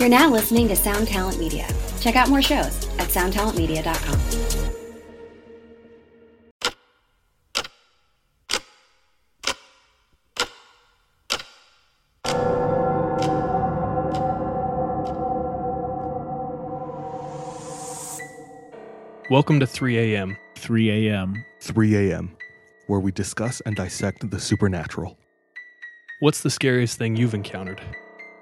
You're now listening to Sound Talent Media. Check out more shows at soundtalentmedia.com. Welcome to 3 a.m. 3 a.m. 3 a.m., where we discuss and dissect the supernatural. What's the scariest thing you've encountered?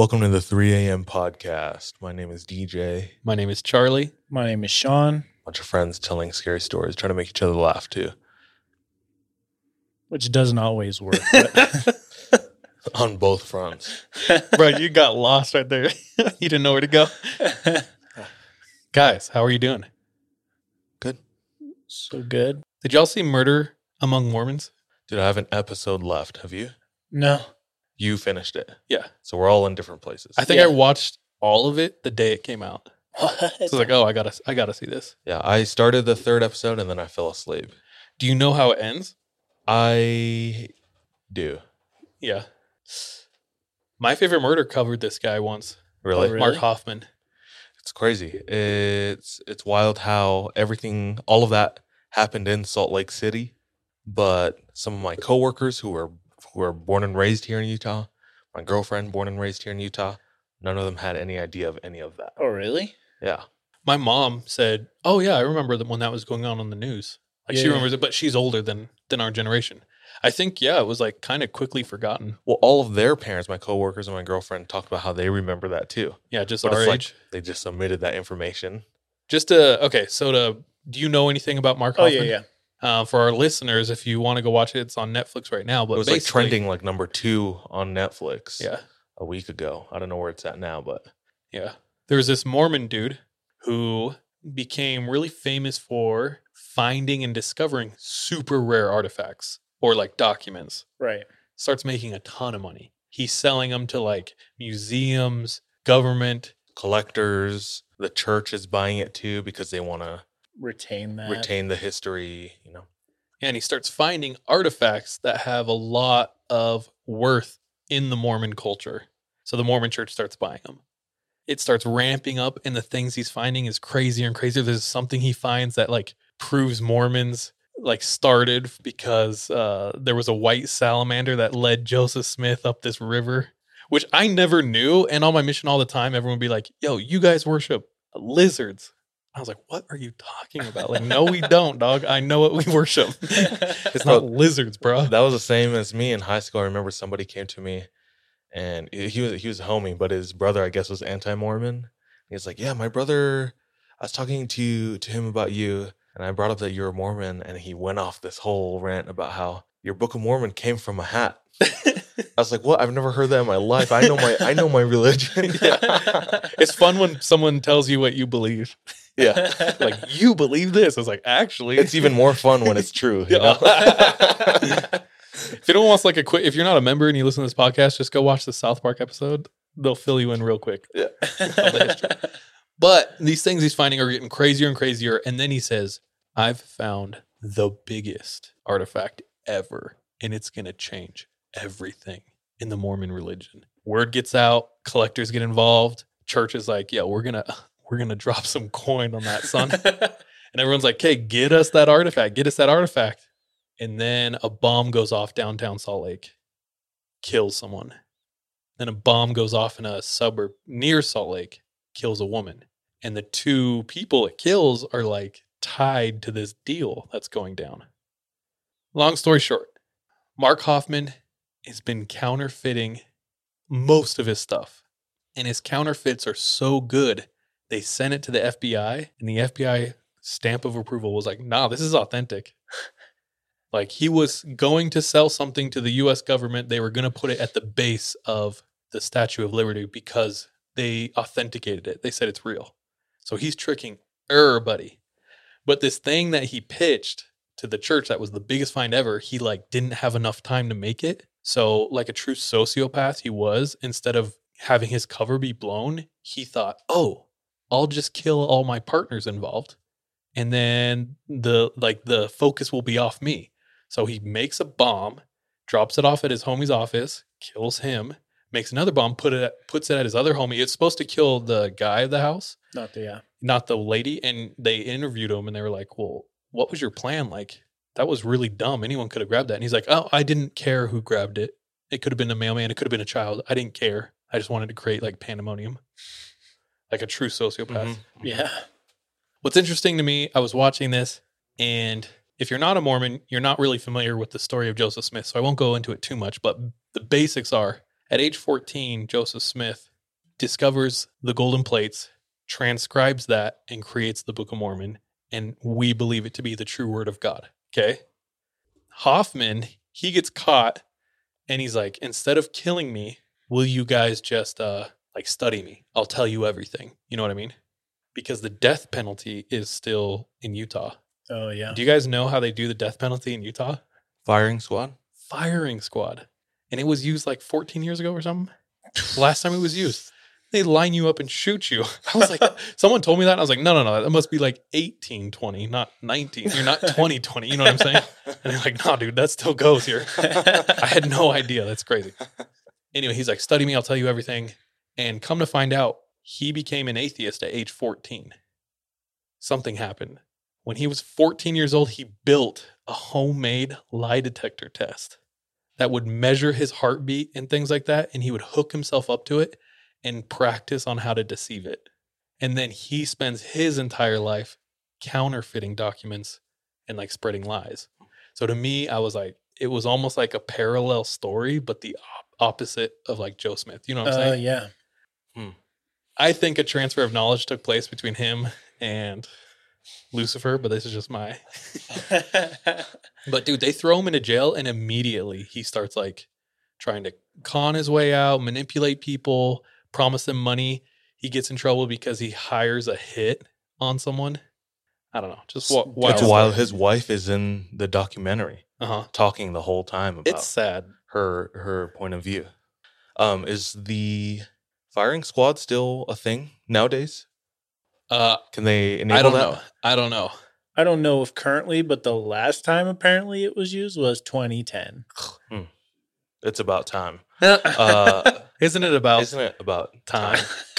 Welcome to the 3 a.m. podcast. My name is DJ. My name is Charlie. My name is Sean, bunch of friends telling scary stories, trying to make each other laugh too. which doesn't always work. But On both fronts. Bro, you got lost right there. you didn't know where to go. Guys, how are you doing? Good. so good. Did y'all see Murder Among Mormons? Dude, I have an episode left. Have you? No. You finished it. Yeah. So we're all in different places. I think Yeah. I watched all of it the day it came out. So I was like, oh, I gotta, I gotta see this. yeah, I started the third episode and then I fell asleep. Do you know how it ends? I do. Yeah. My favorite murder covered this guy once. Really? Oh, really? Mark Hofmann. It's crazy. It's it's wild how everything all of that happened in Salt Lake City, but some of my coworkers who were who were born and raised here in Utah, my girlfriend born and raised here in Utah, none of them had any idea of any of that. Oh, really? Yeah. My mom said, "Oh yeah, I remember the, when that was going on on the news. Like she Yeah. remembers it, but she's older than than our generation. I think yeah, it was like kind of quickly forgotten. Well, all of their parents, my coworkers and my girlfriend talked about how they remember that too. Yeah, just But our age. like they just submitted that information. just to okay, so to do you know anything about Mark Oh, Hofmann? yeah, yeah. Uh, for our listeners, if you want to go watch it, it's on Netflix right now. But it was like trending like number two on Netflix Yeah, a week ago. I don't know where it's at now, but yeah. There's this Mormon dude who became really famous for finding and discovering super rare artifacts or like documents. Right. starts making a ton of money. He's selling them to like museums, government. collectors, the church is buying it too because they want to Retain that. retain the history, you know. And he starts finding artifacts that have a lot of worth in the Mormon culture. So the Mormon church starts buying them. It starts ramping up, and the things he's finding is crazier and crazier. There's something he finds that like proves Mormons like started because uh, there was a white salamander that led Joseph Smith up this river, which I never knew. And on my mission all the time, everyone would be like, "Yo, you guys worship lizards." I was like, "What are you talking about?" Like, no, we don't, dog. I know what we worship. it's not lizards, bro. That was the same as me in high school. I remember somebody came to me and he was he was a homie, but his brother I guess was anti-Mormon. He's like, "Yeah, my brother I was talking to to him about you and I brought up that you're a Mormon and he went off this whole rant about how your Book of Mormon came from a hat." I was like, "What? I've never heard that in my life. I know my I know my religion." Yeah. It's fun when someone tells you what you believe. yeah. Like, you believe this. I was like, actually, It's even more fun when it's true. You know? if anyone wants like a quick, if you're not a member and you listen to this podcast, just go watch the South Park episode. They'll fill you in real quick. Yeah. the. But these things he's finding are getting crazier and crazier. And then he says, I've found the biggest artifact ever, and it's going to change everything in the Mormon religion. Word gets out, collectors get involved. Church is like, yeah, we're going to, we're going to drop some coin on that, son. and everyone's like, okay, get us that artifact, get us that artifact. And then a bomb goes off downtown Salt Lake, kills someone. Then a bomb goes off in a suburb near Salt Lake, kills a woman. And the two people it kills are like tied to this deal that's going down. Long story short, Mark Hofmann has been counterfeiting most of his stuff. And his counterfeits are so good, they sent it to the FBI, and the FBI stamp of approval was like, nah, this is authentic. like he was going to sell something to the US government. They were going to put it at the base of the Statue of Liberty because they authenticated it. They said it's real. So he's tricking everybody. But this thing that he pitched to the church that was the biggest find ever, he like didn't have enough time to make it. So like a true sociopath he was, instead of having his cover be blown, he thought, "Oh, I'll just kill all my partners involved." And then the like the focus will be off me. So he makes a bomb, drops it off at his homie's office, kills him, makes another bomb, put it puts it at his other homie. It's supposed to kill the guy of the house, Not the yeah. not the lady. And they interviewed him and they were like, Well, what was your plan? Like, that was really dumb. Anyone could have grabbed that. And he's like, Oh, I didn't care who grabbed it. It could have been a mailman, it could have been a child. I didn't care. I just wanted to create like pandemonium. Like a true sociopath. Mhm. Yeah. What's interesting to me, I was watching this, and if you're not a Mormon, you're not really familiar with the story of Joseph Smith. So I won't go into it too much, but the basics are at age 14, Joseph Smith discovers the golden plates, transcribes that, and creates the Book of Mormon. And we believe it to be the true word of God. Okay. Hofmann, he gets caught and he's like, instead of killing me, will you guys just uh like study me? I'll tell you everything. You know what I mean? Because the death penalty is still in Utah. Oh yeah. Do you guys know how they do the death penalty in Utah? Firing squad. Firing squad. And it was used like 14 years ago or something. Last time it was used. They line you up and shoot you. I was like, someone told me that. And I was like, no, no, no. That must be like 18, 20, not 19. You're not 20, 20. You know what I'm saying? And they're like, no, dude, that still goes here. I had no idea. That's crazy. Anyway, he's like, study me. I'll tell you everything. And come to find out, he became an atheist at age 14. Something happened. When he was 14 years old, he built a homemade lie detector test that would measure his heartbeat and things like that. And he would hook himself up to it and practice on how to deceive it. And then he spends his entire life counterfeiting documents and like spreading lies. So to me, I was like, it was almost like a parallel story, but the op- opposite of like Joe Smith. You know what I'm Uh, saying? yeah. I think a transfer of knowledge took place between him and Lucifer, but this is just my. But dude, they throw him into jail, and immediately he starts like trying to con his way out, manipulate people, promise them money. He gets in trouble because he hires a hit on someone. I don't know, just wa- wild. It's wild. His wife is in the documentary Uh huh. talking the whole time about It's sad. her her point of view. Um, is the firing squad still a thing nowadays? Uh, Can they enable I don't that? know. I don't know. I don't know if currently, but the last time apparently it was used was 2010. It's about time. Uh, Isn't it about Isn't it about time?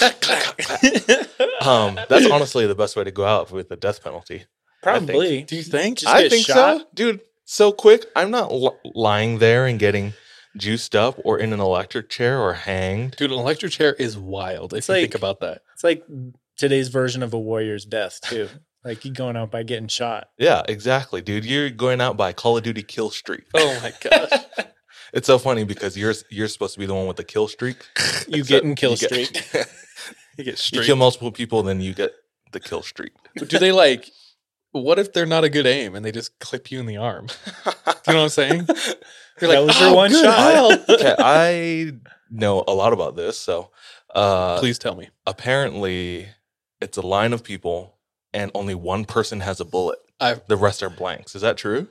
Um, that's honestly the best way to go out with the death penalty. Probably. Do you think? Just I get think shot. so, dude. So quick. I'm not l- lying there and getting juiced up or in an electric chair or hanged. Dude, an electric chair is wild if It's you like- think about that. It's like today's version of a warrior's death too. like you going out by getting shot. Yeah, exactly, dude. You're going out by Call of Duty kill streak. Oh my gosh. It's so funny because you're you're supposed to be the one with the kill streak. You get getting kill you get- streak. You get you kill multiple people, then you get the kill streak. Do they like? What if they're not a good aim and they just clip you in the arm? Do you know what I'm saying? They're That was your "Oh, one good shot." hell." okay, I know a lot about this. So, uh, Please tell me. apparently, it's a line of people, and only one person has a bullet. I The rest are blanks. Is that true?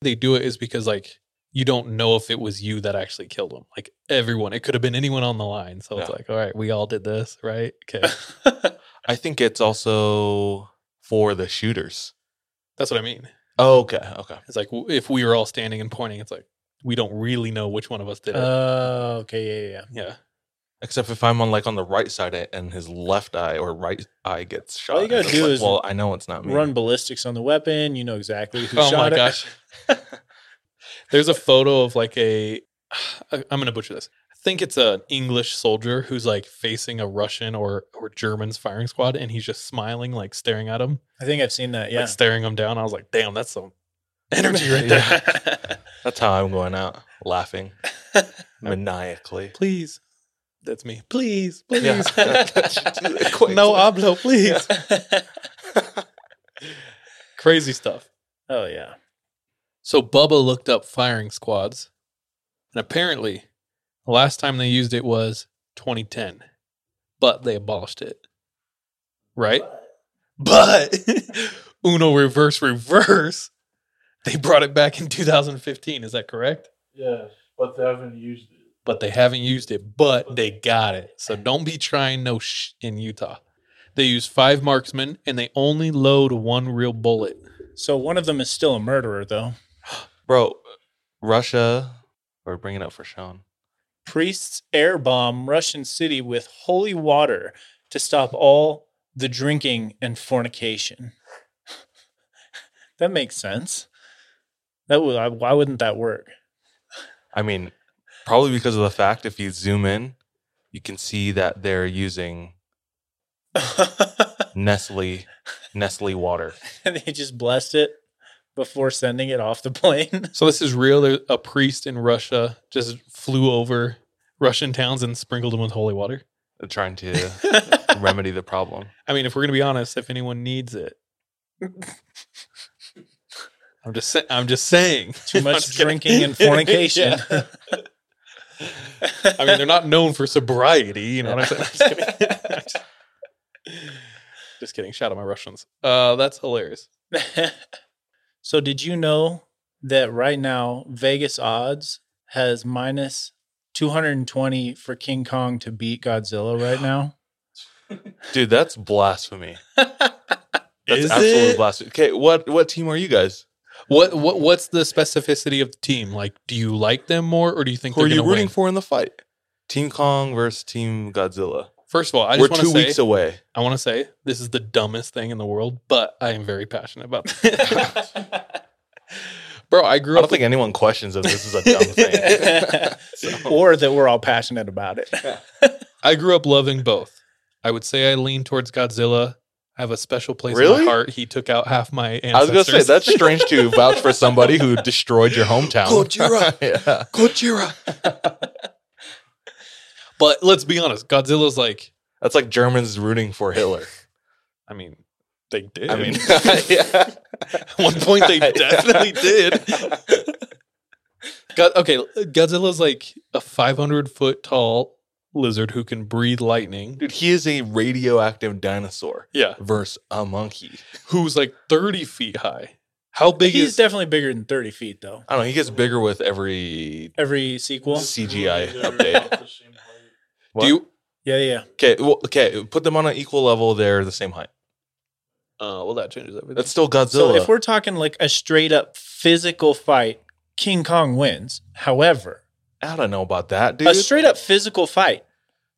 they do it is because like you don't know if it was you that actually killed him. Like everyone, it could have been anyone on the line. So it's like, all right, we all did this, right? Okay, I think it's also for the shooters. that's what I mean. Oh, okay, okay. It's like if we were all standing and pointing, it's like we don't really know which one of us did it. Oh, okay, yeah, yeah, yeah. yeah, Except if I'm on like on the right side and his left eye or right eye gets shot. All you gotta do like, is well, I know it's not me. Run ballistics on the weapon. You know exactly who oh shot it. Oh my it. gosh. There's a photo of like a I'm gonna butcher this. I think it's an English soldier who's like facing a Russian or or German's firing squad, and he's just smiling, like staring at him, I think I've seen that. Yeah. like staring him down. I was like, damn, that's some energy right there. That's how I'm going out, laughing maniacally. please, that's me. Please, please. Yeah. no hablo, please. Crazy stuff. oh yeah. So Bubba looked up firing squads, and apparently, the last time they used it was 2010, but they abolished it. Right? But Uno reverse reverse, they brought it back in 2015. Is that correct? Yes, but they haven't used it. But they haven't used it, but they got it. So don't be trying no sh in Utah. They use five marksmen and they only load one real bullet. So one of them is still a murderer, though. Bro, Russia, we're bringing it up for Sean. Priests air bomb Russian city with holy water to stop all the drinking and fornication. that makes sense. That would why wouldn't that work? I mean, probably because of the fact if you zoom in, you can see that they're using Nestle Nestle water. and they just blessed it before sending it off the plane. So this is real. A priest in Russia just flew over Russian towns and sprinkled them with holy water. They're trying to remedy the problem. I mean, if we're gonna be honest, if anyone needs it, I'm just sa- I'm just saying. Too much just kidding. drinking and fornication. Yeah. I mean, they're not known for sobriety. You know what I'm saying? I'm just kidding. just kidding. Shout out my Russians. Uh, that's hilarious. So did you know that right now Vegas odds has minus 220 for King Kong to beat Godzilla right now? Dude, that's blasphemy. That's Is absolute it? blasphemy. Okay, what what team are you guys? What what what's the specificity of the team? Like, do you like them more, or do you think Who are they're you going to rooting win? for in the fight? Team Kong versus Team Godzilla. First of all, I We're just want two to say, weeks away. I want to say this is the dumbest thing in the world, but I am very passionate about it. Bro, I grew I up. don't think anyone questions if this is a dumb thing. or that we're all passionate about it. I grew up loving both. I would say I lean towards Godzilla. I have a special place in my heart. He took out half my ancestors. I was gonna say that's strange to vouch for somebody who destroyed your hometown. Gojira. yeah. Gojira. But let's be honest, Godzilla's like, That's like Germans rooting for Hitler. I mean, they did. I mean, yeah. At one point they definitely did. God, okay, Godzilla's like a 500 foot tall lizard who can breathe lightning. Dude, he is a radioactive dinosaur Yeah, versus a monkey. who's like 30 feet high. How big is He's is definitely bigger than 30 feet, though. I don't know. He gets bigger with every Every sequel. CGI update. About the same height. do you? Yeah, yeah. Okay, well, okay, put them on an equal level. They're the same height. Uh, well, that changes everything. That's still Godzilla. So if we're talking like a straight up physical fight, King Kong wins. However, I don't know about that, dude. a straight up physical fight.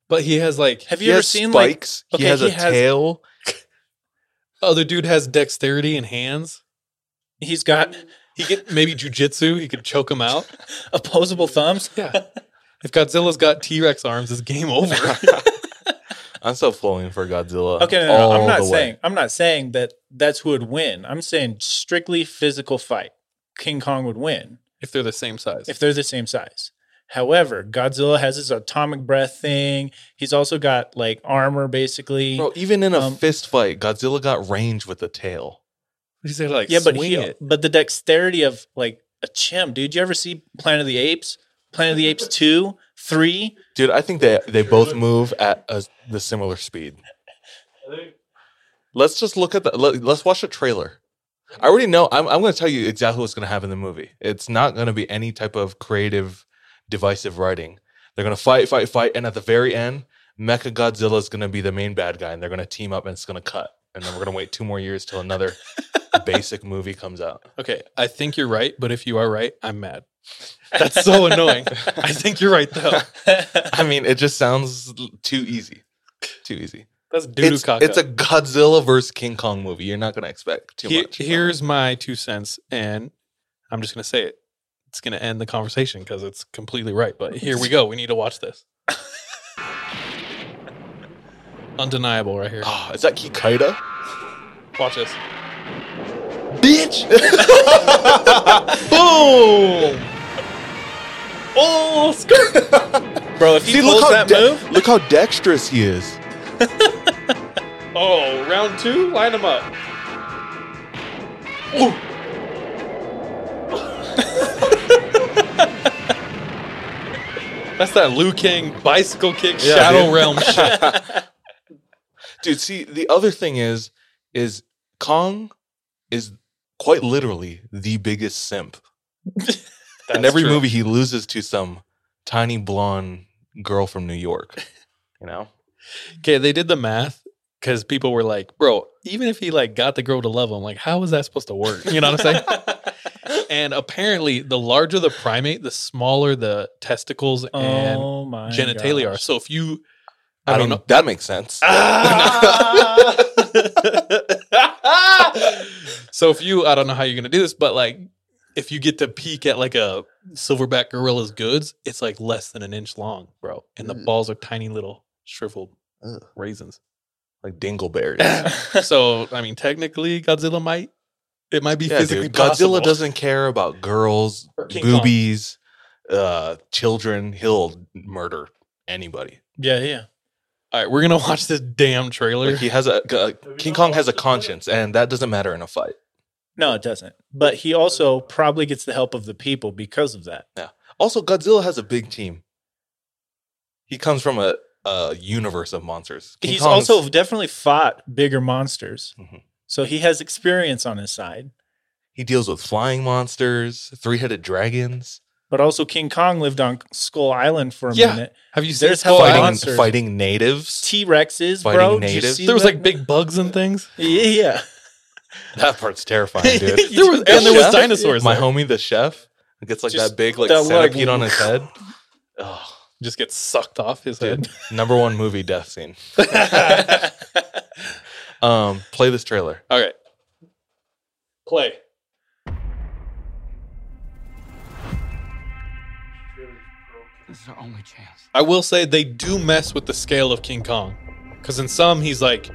but he has like Have he you ever has seen like spikes. okay, he has he a has- tail. other dude has dexterity and hands. he's got He could maybe jujitsu. He could choke him out. opposable thumbs? Yeah. If Godzilla's got T Rex arms, it's game over. I'm still flowing for Godzilla. Okay, no, no, no, I'm not the way. saying I'm not saying that that's who would win. I'm saying strictly physical fight. King Kong would win if they're the same size. if they're the same size. However, Godzilla has his atomic breath thing. He's also got like armor basically. Bro, even in a Um, fist fight, Godzilla got range with the tail. He's gonna like yeah, but he, it. but the dexterity of like a chimp, dude. You ever see Planet of the Apes? Planet of the Apes two, three. Dude, I think they they both move at a, the similar speed. Let's just look at the. Let, let's watch the trailer. I already know. I'm, I'm going to tell you exactly what's going to happen in the movie. It's not going to be any type of creative, divisive writing. They're going to fight, fight, fight, and at the very end, Mecha Godzilla is going to be the main bad guy, and they're going to team up, and it's going to cut. And then we're going to wait two more years till another basic movie comes out. Okay, I think you're right, but if you are right, I'm mad. That's so annoying. I think you're right though. I mean, it just sounds too easy. Too easy. That's doo It's, it's a Godzilla versus King Kong movie. You're not going to expect too Here- much. Here's my two cents, and I'm just gonna say it. It's gonna end the conversation because it's completely right. But here we go. We need to watch this. Undeniable, right here. Oh, is that Kikaida? Watch this. Bitch! Boom! Oh, skirt! Bro, if he See, pulls look how that de- move, look how dexterous he is. Oh, round two. Line them up. That's that Liu Kang bicycle kick Yeah, Shadow dude. Realm shit. Dude, see, the other thing is, is Kong is quite literally the biggest simp. In every true. movie, he loses to some tiny blonde girl from New York. You know, Okay, they did the math because people were like, "Bro, even if he like got the girl to love him, like how is that supposed to work?" You know what I'm saying? and apparently, the larger the primate, the smaller the testicles and oh my genitalia are. So if you, I, I, mean, don't know. that makes sense. so if you, I don't know how you're gonna do this, but like if you get to peek at like a silverback gorilla's goods, it's like less than an inch long, bro, and the Ugh. balls are tiny little shriveled Ugh. raisins. like dingleberries. so I mean, technically, Godzilla might it might be Yeah, physically dude. Godzilla doesn't care about girls, Kong. boobies, uh, children. He'll murder anybody. yeah, yeah. All right, we're gonna watch this damn trailer. Like he has a uh, King Kong has a conscience, and that doesn't matter in a fight. No, it doesn't. But he also probably gets the help of the people because of that. Yeah. Also, Godzilla has a big team. He comes from a, a universe of monsters. King He's Kong's- also definitely fought bigger monsters. Mhm. So he has experience on his side. he deals with flying monsters, three headed dragons, But also King Kong lived on Skull Island for a Yeah. minute. Have you seen There's Skull fighting monsters. fighting natives. T Rexes, Fighting bro. Natives. There was like big bugs and things. Yeah, yeah. That part's terrifying, dude. there was and there was dinosaurs. My there. homie, the chef, gets like Just that big like that, centipede on his head. Oh, just gets sucked off his dude, head. number one movie death scene. Um, play this trailer. All right, play. This is our only chance. I will say they do mess with the scale of King Kong, because in some he's like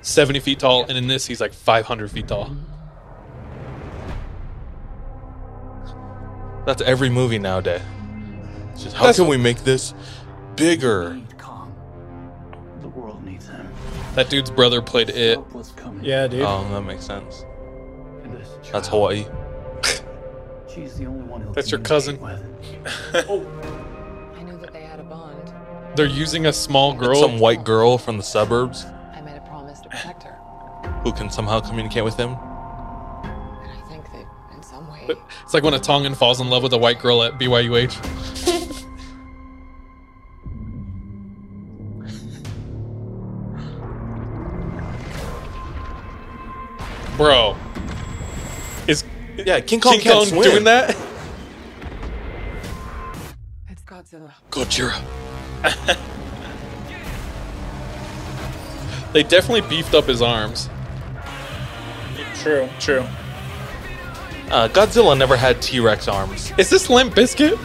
seventy feet tall, and in this he's like five hundred feet tall. That's every movie nowadays. It's just how That's- can we make this bigger? The world needs him. That dude's brother played it. Help was coming. yeah, dude. Oh, that makes sense. That's Hawaii. She's the only one who That's your cousin. With. Oh. I knew that they had a bond. They're using a small It's girl. some white girl from the suburbs I made a promise to protect her. who can somehow communicate with him. And I think that in some way. It's like when a Tongan falls in love with a white girl at BYUH. Bro, is Yeah, King Kong King can't Kong swim. doing that? It's Godzilla. Godzilla. they definitely beefed up his arms. True, true. Uh, Godzilla never had T Rex arms. Is this Limp Bizkit?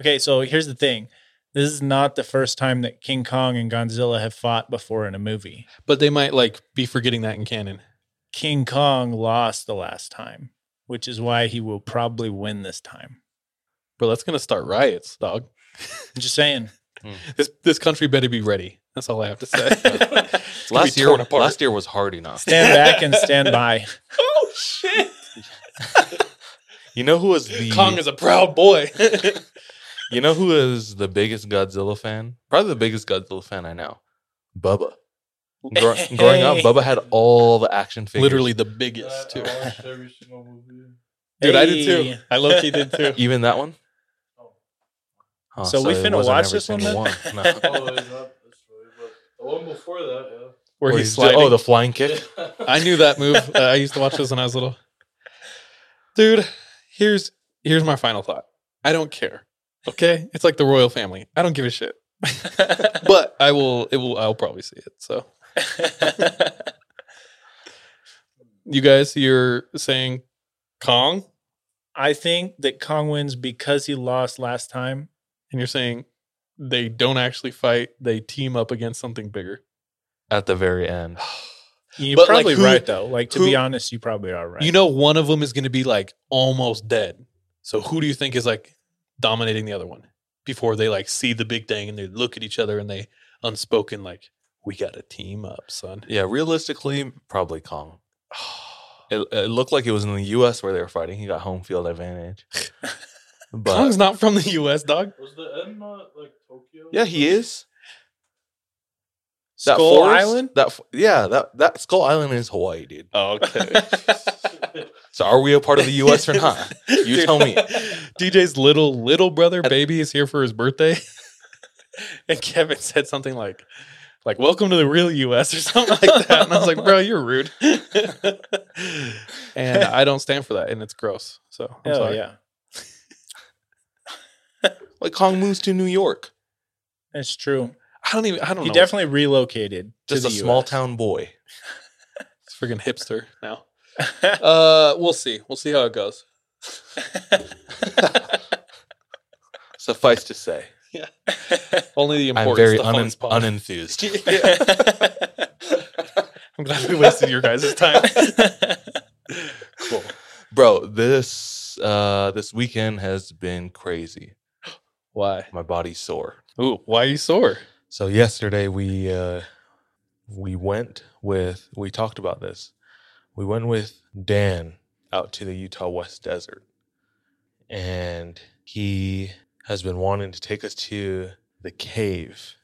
Okay, so here's the thing. This is not the first time that King Kong and Godzilla have fought before in a movie. But they might like be forgetting that in canon. King Kong lost the last time, which is why he will probably win this time. Bro, that's gonna start riots, dog. I'm just saying. Hmm. This this country better be ready. That's all I have to say. It's gonna be Last year, last year was hard enough. Stand back and stand by. oh shit! You know who was the Kong is a proud boy. You know who is the biggest Godzilla fan? Probably the biggest Godzilla fan I know. Bubba. Gro- growing up, Hey. Bubba had all the action figures. Literally the biggest too. I watched every single movie. Dude, I did too. I low key did too. even that one. Oh, So we finna watch this one single then? No. Oh, not this way, but the one before that, yeah. Where Where he's he's- sliding. Oh, the flying kick. I knew that move. Uh, I used to watch this when I was little. Dude, here's here's my final thought. I don't care. Okay, it's like the royal family. I don't give a shit. but I will. It will. I'll probably see it. So you guys, you're saying Kong, I think that Kong wins because he lost last time. and you're saying they don't actually fight. They team up against something bigger. At the very end. You're But, like, probably who- right though. Like to who- be honest, you probably are right. You know, one of them is going to be like almost dead. So who do you think is like dominating the other one before they like see the big thing and they look at each other and they unspoken like we got to team up, son. Yeah, realistically, probably Kong. It, it looked like it was in the U.S. where they were fighting. He got home field advantage. But Kong's not from the U.S., dog. Was the end not like Tokyo? yeah, he is. That Skull forest- Island? That yeah, that that Skull Island is Hawaii, dude. Oh, okay. So are we a part of the U.S. or not? You tell me. DJ's little little brother baby is here for his birthday, and Kevin said something like, "Like welcome to the real U.S." or something like that, and I was like, "Bro, you're rude," and I don't stand for that, and it's gross. So I'm Hell sorry. yeah. Like Kong moves to New York, That's true. I don't even. I don't He know. definitely relocated. just to a the small US. town boy. It's freaking hipster now. Uh, we'll see. We'll see how it goes. Suffice to say, Only the important I'm very stuff on unen- this pod. unenthused. I'm glad we wasted your guys' time. cool. Bro, this uh this weekend has been crazy. Why? My body's sore. Ooh, why are you sore? So yesterday we uh we went with we talked about this. We went with Dan out to the Utah West Desert. And he has been wanting to take us to the cave.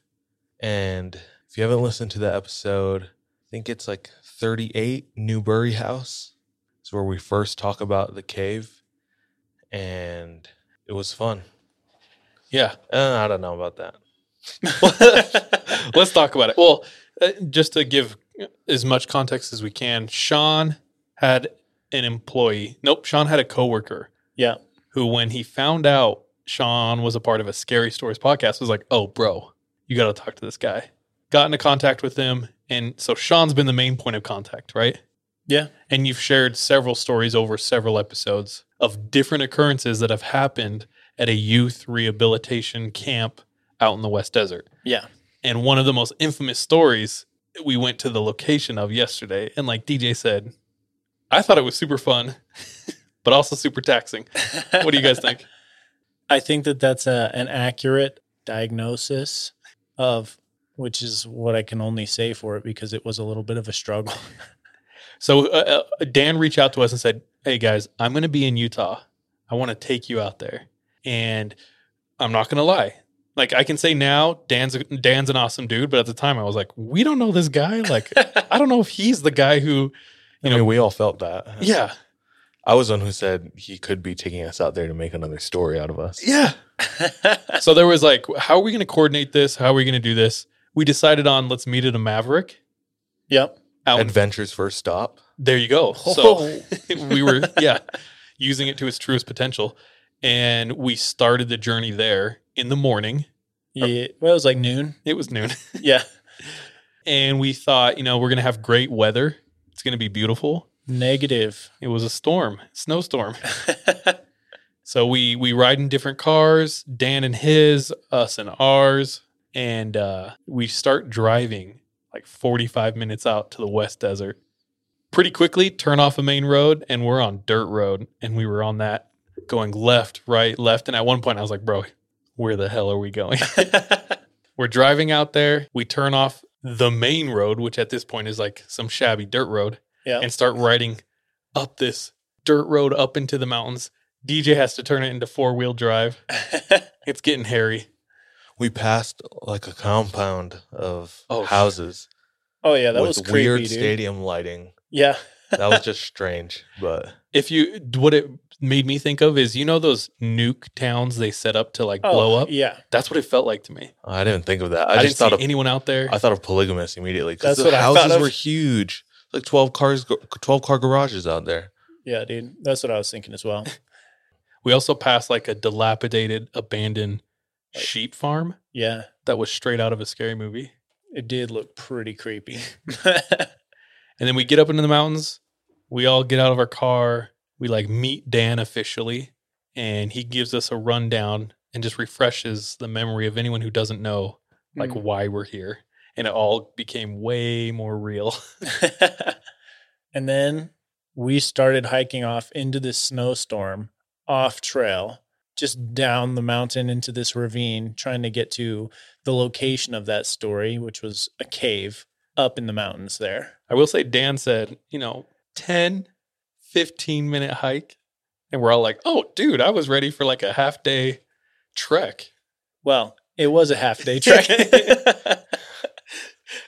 And if you haven't listened to that episode, I think it's like 38 Newbury House. It's where we first talk about the cave. And it was fun. Yeah. Uh, I don't know about that. Let's talk about it. Well, uh, just to give as much context as we can, Sean had an employee. Nope, Sean had a coworker yeah. who, when he found out Sean was a part of a Scary Stories podcast, was like, "Oh, bro, you got to talk to this guy." Got into contact with him, and so Sean's been the main point of contact, right? Yeah. And you've shared several stories over several episodes of different occurrences that have happened at a youth rehabilitation camp out in the West Desert. Yeah. And one of the most infamous stories we went to the location of yesterday. And like DJ said, I thought it was super fun, but also super taxing. What do you guys think? I think that that's a, an accurate diagnosis of which is what I can only say for it because it was a little bit of a struggle. So uh, uh, Dan reached out to us and said, "Hey guys, I'm going to be in Utah. I want to take you out there." And I'm not going to lie. Like I can say now, Dan's Dan's an awesome dude, but at the time I was like, "We don't know this guy. Like I don't know if he's the guy who, I you know, mean, we all felt that. yeah, I was the one who said he could be taking us out there to make another story out of us. yeah." so there was like, "How are we going to coordinate this? How are we going to do this?" We decided on let's meet at a Maverick. yep. Out Adventure's first stop. There you go. Oh. So we were, yeah, using it to its truest potential. And we started the journey there in the morning. Yeah. Well, it was like noon. It was noon. Yeah. And we thought, you know, we're going to have great weather. It's going to be beautiful. Negative. It was a storm, snowstorm. So we we ride in different cars, Dan and his, us and ours, and uh, we start driving like 45 minutes out to the West Desert. Pretty quickly, turn off a main road, and we're on dirt road, and we were on that going left, right, left, and at one point I was like, "Bro, where the hell are we going?" we're driving out there. We turn off the main road, which at this point is like some shabby dirt road, Yeah. and start riding up this dirt road up into the mountains. DJ has to turn it into four wheel drive. It's getting hairy. We passed like a compound of Oh, houses oh yeah, that with was creepy, weird dude. stadium lighting. Yeah. That was just strange, but If you, what it made me think of is, you know, those nuke towns they set up to like blow Oh, up? Yeah. That's what it felt like to me. I didn't think of that. I, I, just didn't see thought of anyone out there. I thought of polygamous immediately because That's the what I houses of. were huge, like twelve cars, twelve car garages out there. Yeah, dude. That's what I was thinking as well. we also passed like a dilapidated, abandoned sheep farm Yeah. that was straight out of a scary movie. It did look pretty creepy. And then we get up into the mountains. We all get out of our car. We like meet Dan officially, and he gives us a rundown and just refreshes the memory of anyone who doesn't know like Mm. why we're here. And it all became way more real. and then we started hiking off into this snowstorm off trail, just down the mountain into this ravine, trying to get to the location of that story, which was a cave up in the mountains there. I will say Dan said, you know, 10, 15 minute hike. And we're all like, oh, dude, I was ready for like a half day trek. Well, it was a half day trek.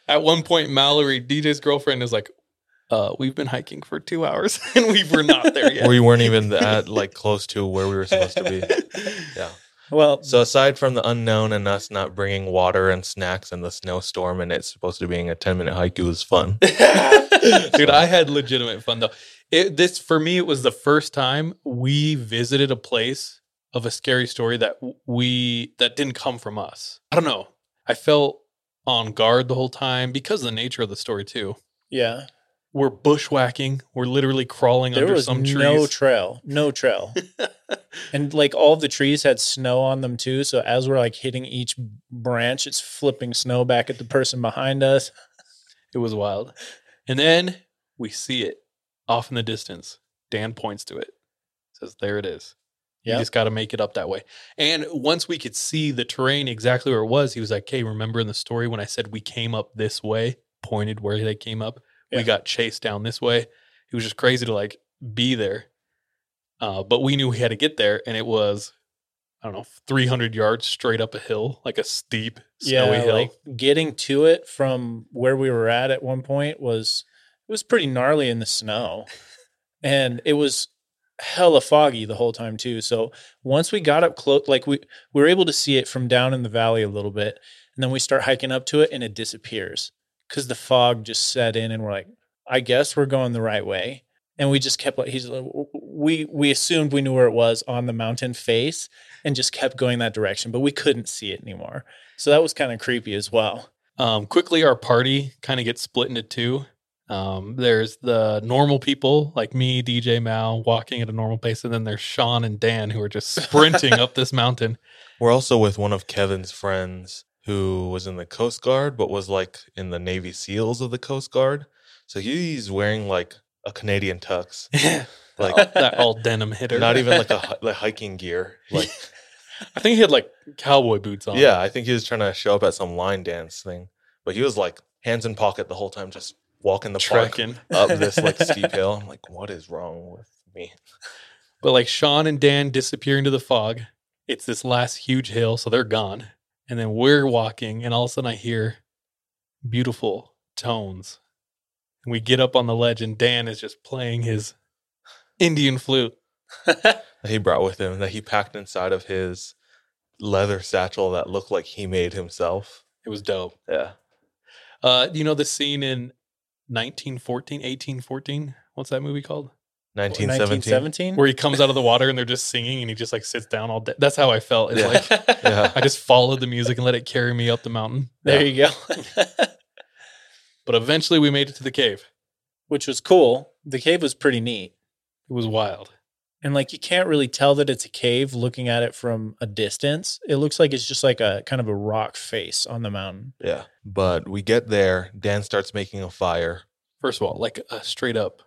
At one point, Mallory, DJ's girlfriend, is like, uh, we've been hiking for two hours and we were not there yet. We weren't even that like close to where we were supposed to be. Yeah. well, So aside from the unknown and us not bringing water and snacks and the snowstorm and it's supposed to being a 10 minute hike, it was fun. Dude, I had legitimate fun though. It, this for me, it was the first time we visited a place of a scary story that we that didn't come from us. I don't know. I felt on guard the whole time because of the nature of the story too. yeah, We're bushwhacking. We're literally crawling there under was some trees. no trail, no trail, and like all of the trees had snow on them too. So as we're like hitting each branch, it's flipping snow back at the person behind us. It was wild. And then we see it off in the distance. Dan points to it. Says, There it is. You Yeah. just got to make it up that way. And once we could see the terrain exactly where it was, he was like, Hey, remember in the story when I said we came up this way, pointed where they came up? Yeah. We got chased down this way. It was just crazy to like be there. Uh, but we knew we had to get there. And it was, I don't know, 300 yards straight up a hill, like a steep, snowy yeah, hill. like getting to it from where we were at at one point was it was pretty gnarly in the snow, and it was hella foggy the whole time too. So once we got up close, like we we were able to see it from down in the valley a little bit, and then we start hiking up to it, and it disappears because the fog just set in, and we're like, I guess we're going the right way. And we just kept like he's we we assumed we knew where it was on the mountain face and just kept going that direction, but we couldn't see it anymore. So that was kind of creepy as well. Um, quickly, our party kind of gets split into two. Um, there's the normal people like me, DJ Mal, walking at a normal pace, and then there's Sean and Dan who are just sprinting up this mountain. We're also with one of Kevin's friends who was in the Coast Guard, but was like in the Navy SEALs of the Coast Guard. So he's wearing like a Canadian tux, like that all denim hitter. not even like a like hiking gear. Like, I think he had like cowboy boots on. yeah, I think he was trying to show up at some line dance thing, but he was like hands in pocket the whole time, just walking the park trekking. up this like steep hill. I'm like, what is wrong with me? But like Sean and Dan disappear into the fog. It's this last huge hill, so they're gone. And then we're walking, and all of a sudden I hear beautiful tones. And we get up on the ledge, and Dan is just playing his Indian flute. that he brought with him that he packed inside of his leather satchel that looked like he made himself. It was dope. Yeah. Uh, you know the scene in 1914, 1814? What's that movie called? 1917. 1917? Where he comes out of the water and they're just singing and he just like sits down all day. That's how I felt. It's Yeah. like Yeah. I just followed the music and let it carry me up the mountain. There you go. But eventually we made it to the cave. Which was cool. The cave was pretty neat. It was wild. And like you can't really tell that it's a cave looking at it from a distance. It looks like it's just like a kind of a rock face on the mountain. Yeah. But we get there. Dan starts making a fire. First of all, like a straight up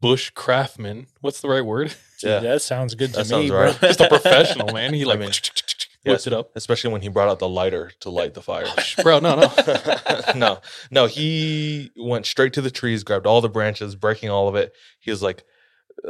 bush craftsman. What's the right word? Gee, Yeah. that sounds good to That sounds me, bro. right. Just a professional, man. He I like mean, whips it up. Especially when he brought out the lighter to light the fire. Oh, bro, no, no. no, no, he went straight to the trees, grabbed all the branches, breaking all of it. He was like,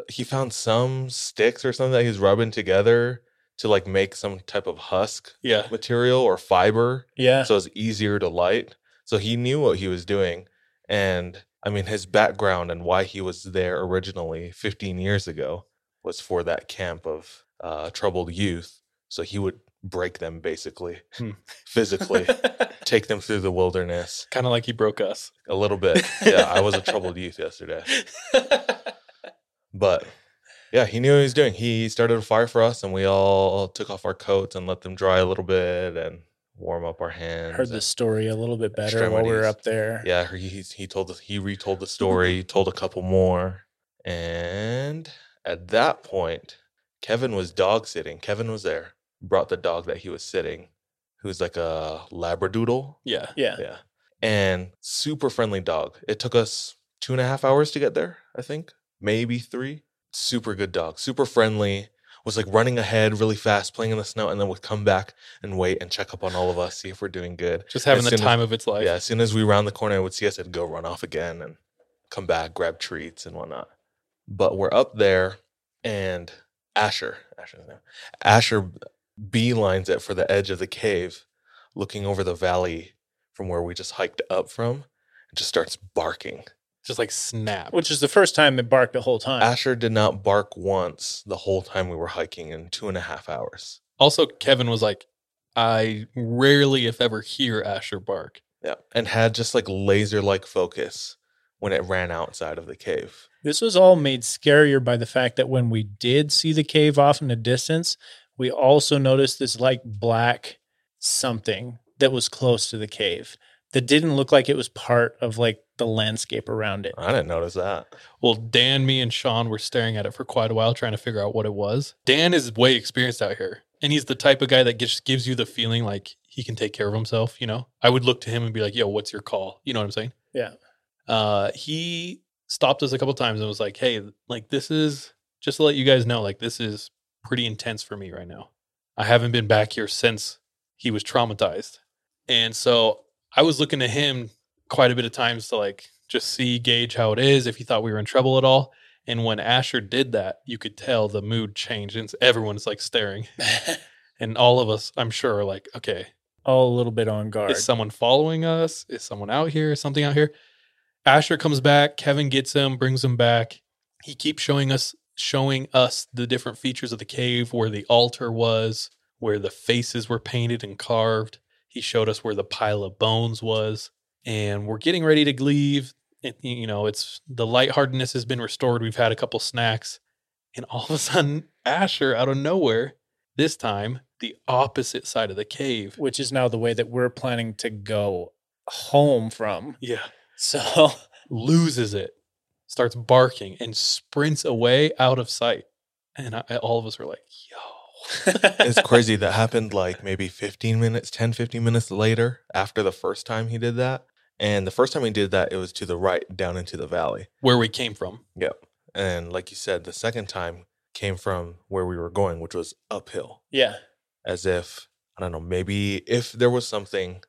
he found some sticks or something that he's rubbing together to like make some type of husk Yeah. material or fiber. yeah. So it's easier to light. So he knew what he was doing. And I mean, his background and why he was there originally 15 years ago was for that camp of uh, troubled youth. So he would break them basically, Hmm. physically, take them through the wilderness Kind of like he broke us. a little bit. Yeah, I was a troubled youth yesterday. But yeah, he knew what he was doing. He started a fire for us, and we all took off our coats and let them dry a little bit and warm up our hands. Heard the story a little bit better while we were up there. Yeah, he he, he told us he retold the story, told a couple more, and at that point, Kevin was dog sitting. Kevin was there, brought the dog that he was sitting, who's like a labradoodle. Yeah. Yeah. Yeah, and super friendly dog. It took us two and a half hours to get there. I think maybe three. Super good dog, super friendly. Was like running ahead really fast, playing in the snow, and then would come back and wait and check up on all of us, see if we're doing good. Just having the soon as- time of its life. Yeah, as soon as we round the corner, it would see us, it'd go run off again and come back, grab treats and whatnot. But we're up there, and Asher, Asher's name, Asher beelines it for the edge of the cave, looking over the valley from where we just hiked up from, and just starts barking. Just like snap. Which is the first time it barked the whole time. Asher did not bark once the whole time we were hiking in two and a half hours. Also, Kevin was like, I rarely, if ever, hear Asher bark. Yeah. And had just like laser like focus when it ran outside of the cave. This was all made scarier by the fact that when we did see the cave off in the distance, we also noticed this like black something that was close to the cave that didn't look like it was part of like the landscape around it. I didn't notice that. Well, Dan, me, and Sean were staring at it for quite a while trying to figure out what it was. Dan is way experienced out here, and he's the type of guy that just gives you the feeling like he can take care of himself. You know, I would look to him and be like, "Yo, what's your call?" You know what I'm saying? Yeah. Uh, he stopped us a couple times and was like, "Hey, like this is just to let you guys know, like this is pretty intense for me right now. I haven't been back here since he was traumatized, and so I was looking to him quite a bit of times to like just see gauge how it is if he thought we were in trouble at all." And when Asher did that, you could tell the mood changed, and everyone's like staring, and all of us, I'm sure, are like, "Okay, all a little bit on guard. is someone following us? Is someone out here? Is something out here? Asher comes back. Kevin gets him, brings him back. He keeps showing us showing us the different features of the cave, where the altar was, where the faces were painted and carved. He showed us where the pile of bones was, and we're getting ready to leave. It, you know, it's the lightheartedness has been restored. We've had a couple snacks, and all of a sudden, Asher out of nowhere, this time the opposite side of the cave. which is now the way that we're planning to go home from. Yeah. So loses it, starts barking, and sprints away out of sight. And I, all of us were like. It's crazy. that happened like maybe 15 minutes, 10, 15 minutes later after the first time he did that. And the first time he did that, it was to the right down into the valley. Where we came from. Yep. And like you said, the second time came from where we were going, which was uphill. yeah, As if, I don't know, maybe if there was something,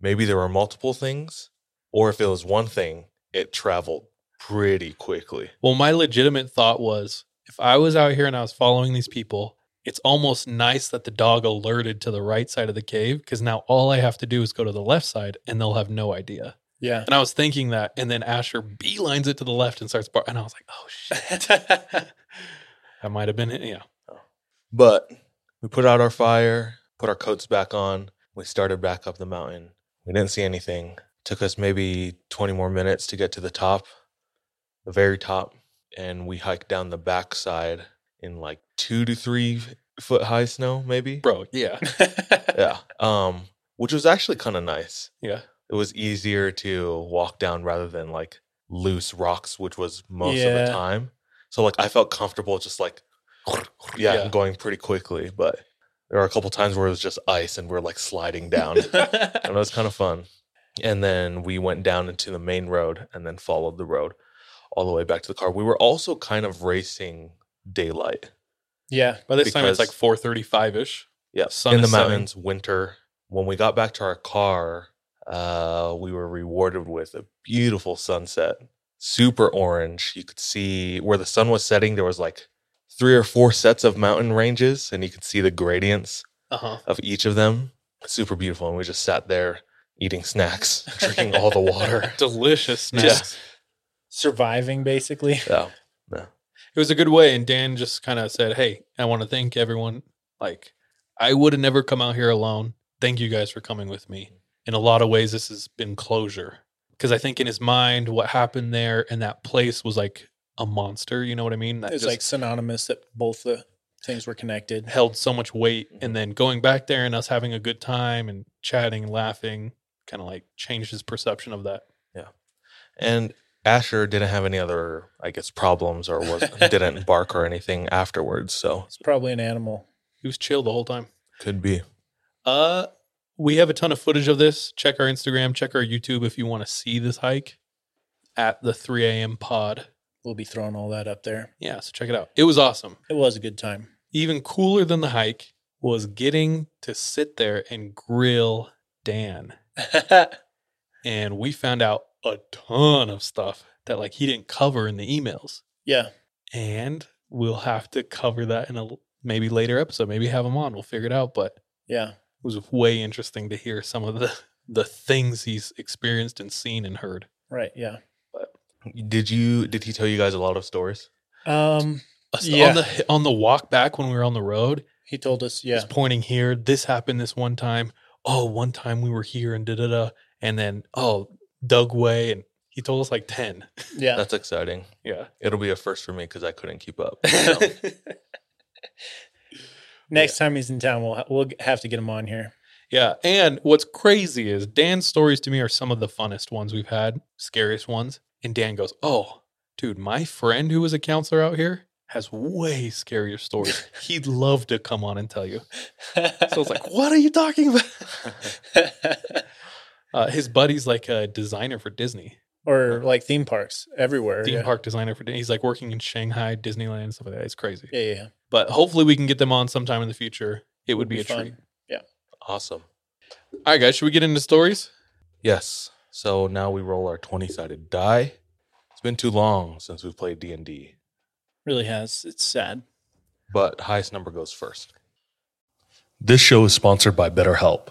maybe there were multiple things, or if it was one thing, it traveled pretty quickly. Well, my legitimate thought was if I was out here and I was following these people, it's almost nice that the dog alerted to the right side of the cave because now all I have to do is go to the left side and they'll have no idea. yeah. And I was thinking that, and then Asher beelines it to the left and starts barking. And I was like, oh shit. that might have been it. Yeah. But we put out our fire, put our coats back on. We started back up the mountain. We didn't see anything. Took us maybe 20 more minutes to get to the top, the very top. And we hiked down the backside in like two to three foot high snow, maybe. Bro, yeah. Yeah. Um, which was actually kind of nice. Yeah. It was easier to walk down rather than like loose rocks, which was most of the time. So like I felt comfortable just like yeah, Yeah. going pretty quickly. But there were a couple times where it was just ice and we're like sliding down. and it was kind of fun. And then we went down into the main road and then followed the road all the way back to the car. We were also kind of racing daylight. Yeah. By this time, it's Because- like 435 ish. Yeah, Sun in the is setting. mountains, winter. When we got back to our car, uh, we were rewarded with a beautiful sunset, super orange. You could see where the sun was setting. There was like three or four sets of mountain ranges, and you could see the gradients Uh huh. of each of them. Super beautiful. And we just sat there eating snacks, drinking all the water. Delicious snacks. Just- Surviving basically. Yeah, It was a good way. And Dan just kind of said, Hey, I want to thank everyone. Like, I would have never come out here alone. Thank you guys for coming with me. In a lot of ways, this has been closure. Because I think in his mind, what happened there and that place was like a monster. You know what I mean? That It's just like synonymous that both the things were connected. held so much weight. Mm-hmm. And then going back there and us having a good time and chatting and laughing kind of like changed his perception of that. Yeah, and Asher didn't have any other, I guess, problems or was didn't bark or anything afterwards. So It's probably an animal. He was chill the whole time. could be. Uh, we have a ton of footage of this. Check our Instagram, check our YouTube if you want to see this hike at the 3 a.m. pod. We'll be throwing all that up there. Yeah, so check it out. It was awesome. It was a good time. Even cooler than the hike was getting to sit there and grill Dan. And we found out a ton of stuff that like he didn't cover in the emails. yeah. And we'll have to cover that in a maybe later episode. Maybe have him on. We'll figure it out. But Yeah. it was way interesting to hear some of the the things he's experienced and seen and heard. Right. Yeah. Did you? Did he tell you guys a lot of stories? Um, Us- Yeah. On the on the walk back when we were on the road, he told us, yeah. he's pointing here. This happened this one time. Oh, one time we were here and da da da. And then oh, Doug Way and he told us like ten. Yeah. That's exciting. Yeah. It'll be a first for me because I couldn't keep up. So, Next time he's in town, we'll, we'll have to get him on here. Yeah. And what's crazy is Dan's stories to me are some of the funnest ones we've had, scariest ones. And Dan goes, Oh, dude, my friend who was a counselor out here has way scarier stories. He'd love to come on and tell you. So I was like, What are you talking about? Uh, his buddy's like a designer for Disney, or like theme parks everywhere. theme yeah. park designer for Disney. He's like working in Shanghai, Disneyland, and stuff like that. It's crazy. Yeah, yeah, yeah. But hopefully we can get them on sometime in the future. It would be, Be a fun. treat. Yeah. Awesome. All right, guys, should we get into stories? Yes. So now we roll our twenty sided die. It's been too long since we've played D and D, Really has. It's sad. but highest number goes first. This show is sponsored by BetterHelp.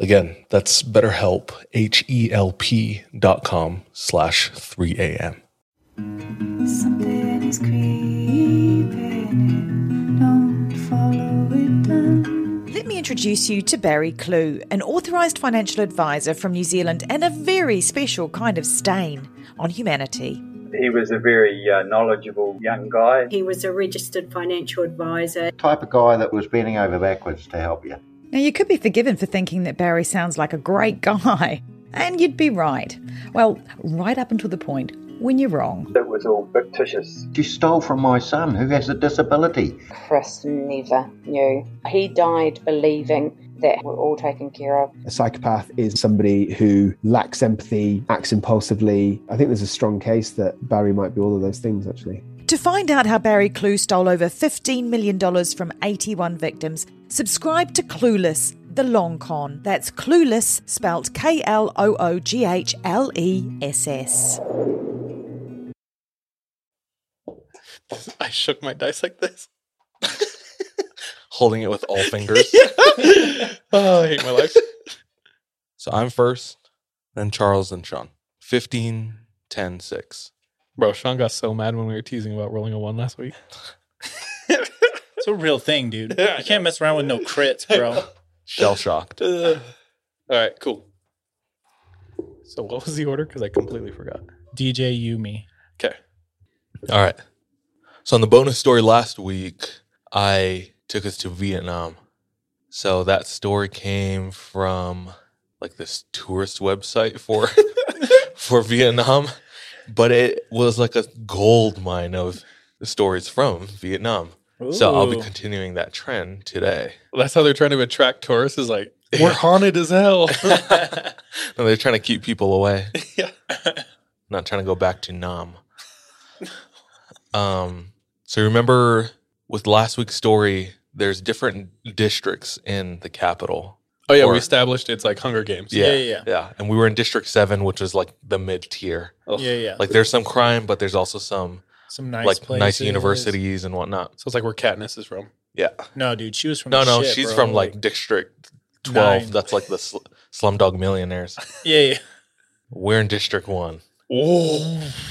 Again, that's betterhelp, H-E-L-P dot com slash 3am. Something is creeping. Don't follow it down. Let me introduce you to Barry Kloogh, an authorised financial advisor from New Zealand and a very special kind of stain on humanity. He was a very uh, knowledgeable young guy. He was a registered financial advisor. Type of guy that was bending over backwards to help you. Now, you could be forgiven for thinking that Barry sounds like a great guy, and you'd be right. Well, right up until the point when you're wrong. It was all fictitious. You stole from my son who has a disability. Chris never knew. He died believing that we're all taken care of. A psychopath is somebody who lacks empathy, acts impulsively. I think there's a strong case that Barry might be all of those things, actually. To find out how Barry Kloogh stole over $15 million from 81 victims, subscribe to Clueless, the long con. That's Clueless, spelt K L O O G H L E S S. I shook my dice like this. Holding it with all fingers. oh, I hate my life. So I'm first, then Charles, then Sean. 15, 10, 6. Bro, Sean got so mad when we were teasing about rolling a one last week. It's a real thing, dude. You can't mess around with no crits, bro. Shell shocked. All right, cool. So what was the order? Because I completely forgot. DJ you, me. Okay. All right. So on the bonus story last week, I took us to Vietnam. So that story came from like this tourist website for for Vietnam, but it was like a gold mine of stories from Vietnam. So I'll be continuing that trend today. Well, that's how they're trying to attract tourists. Is like we're haunted as hell. No, they're trying to keep people away. Yeah. Not trying to go back to Nam. Um, so remember with last week's story, there's different districts in the capital. Oh yeah, Or- we established it's like Hunger Games. yeah, yeah, yeah. yeah. And we were in District Seven, which was like the mid tier. Ugh. Yeah, yeah. Like there's some crime, but there's also some Some nice like nice universities and whatnot. So it's like where Katniss is from. Yeah. No, dude, she was from. No, the no, shit, she's bro. from like District Twelve. Nine. That's like the sl- Slumdog Millionaires. Yeah, yeah. We're in District One. Oh,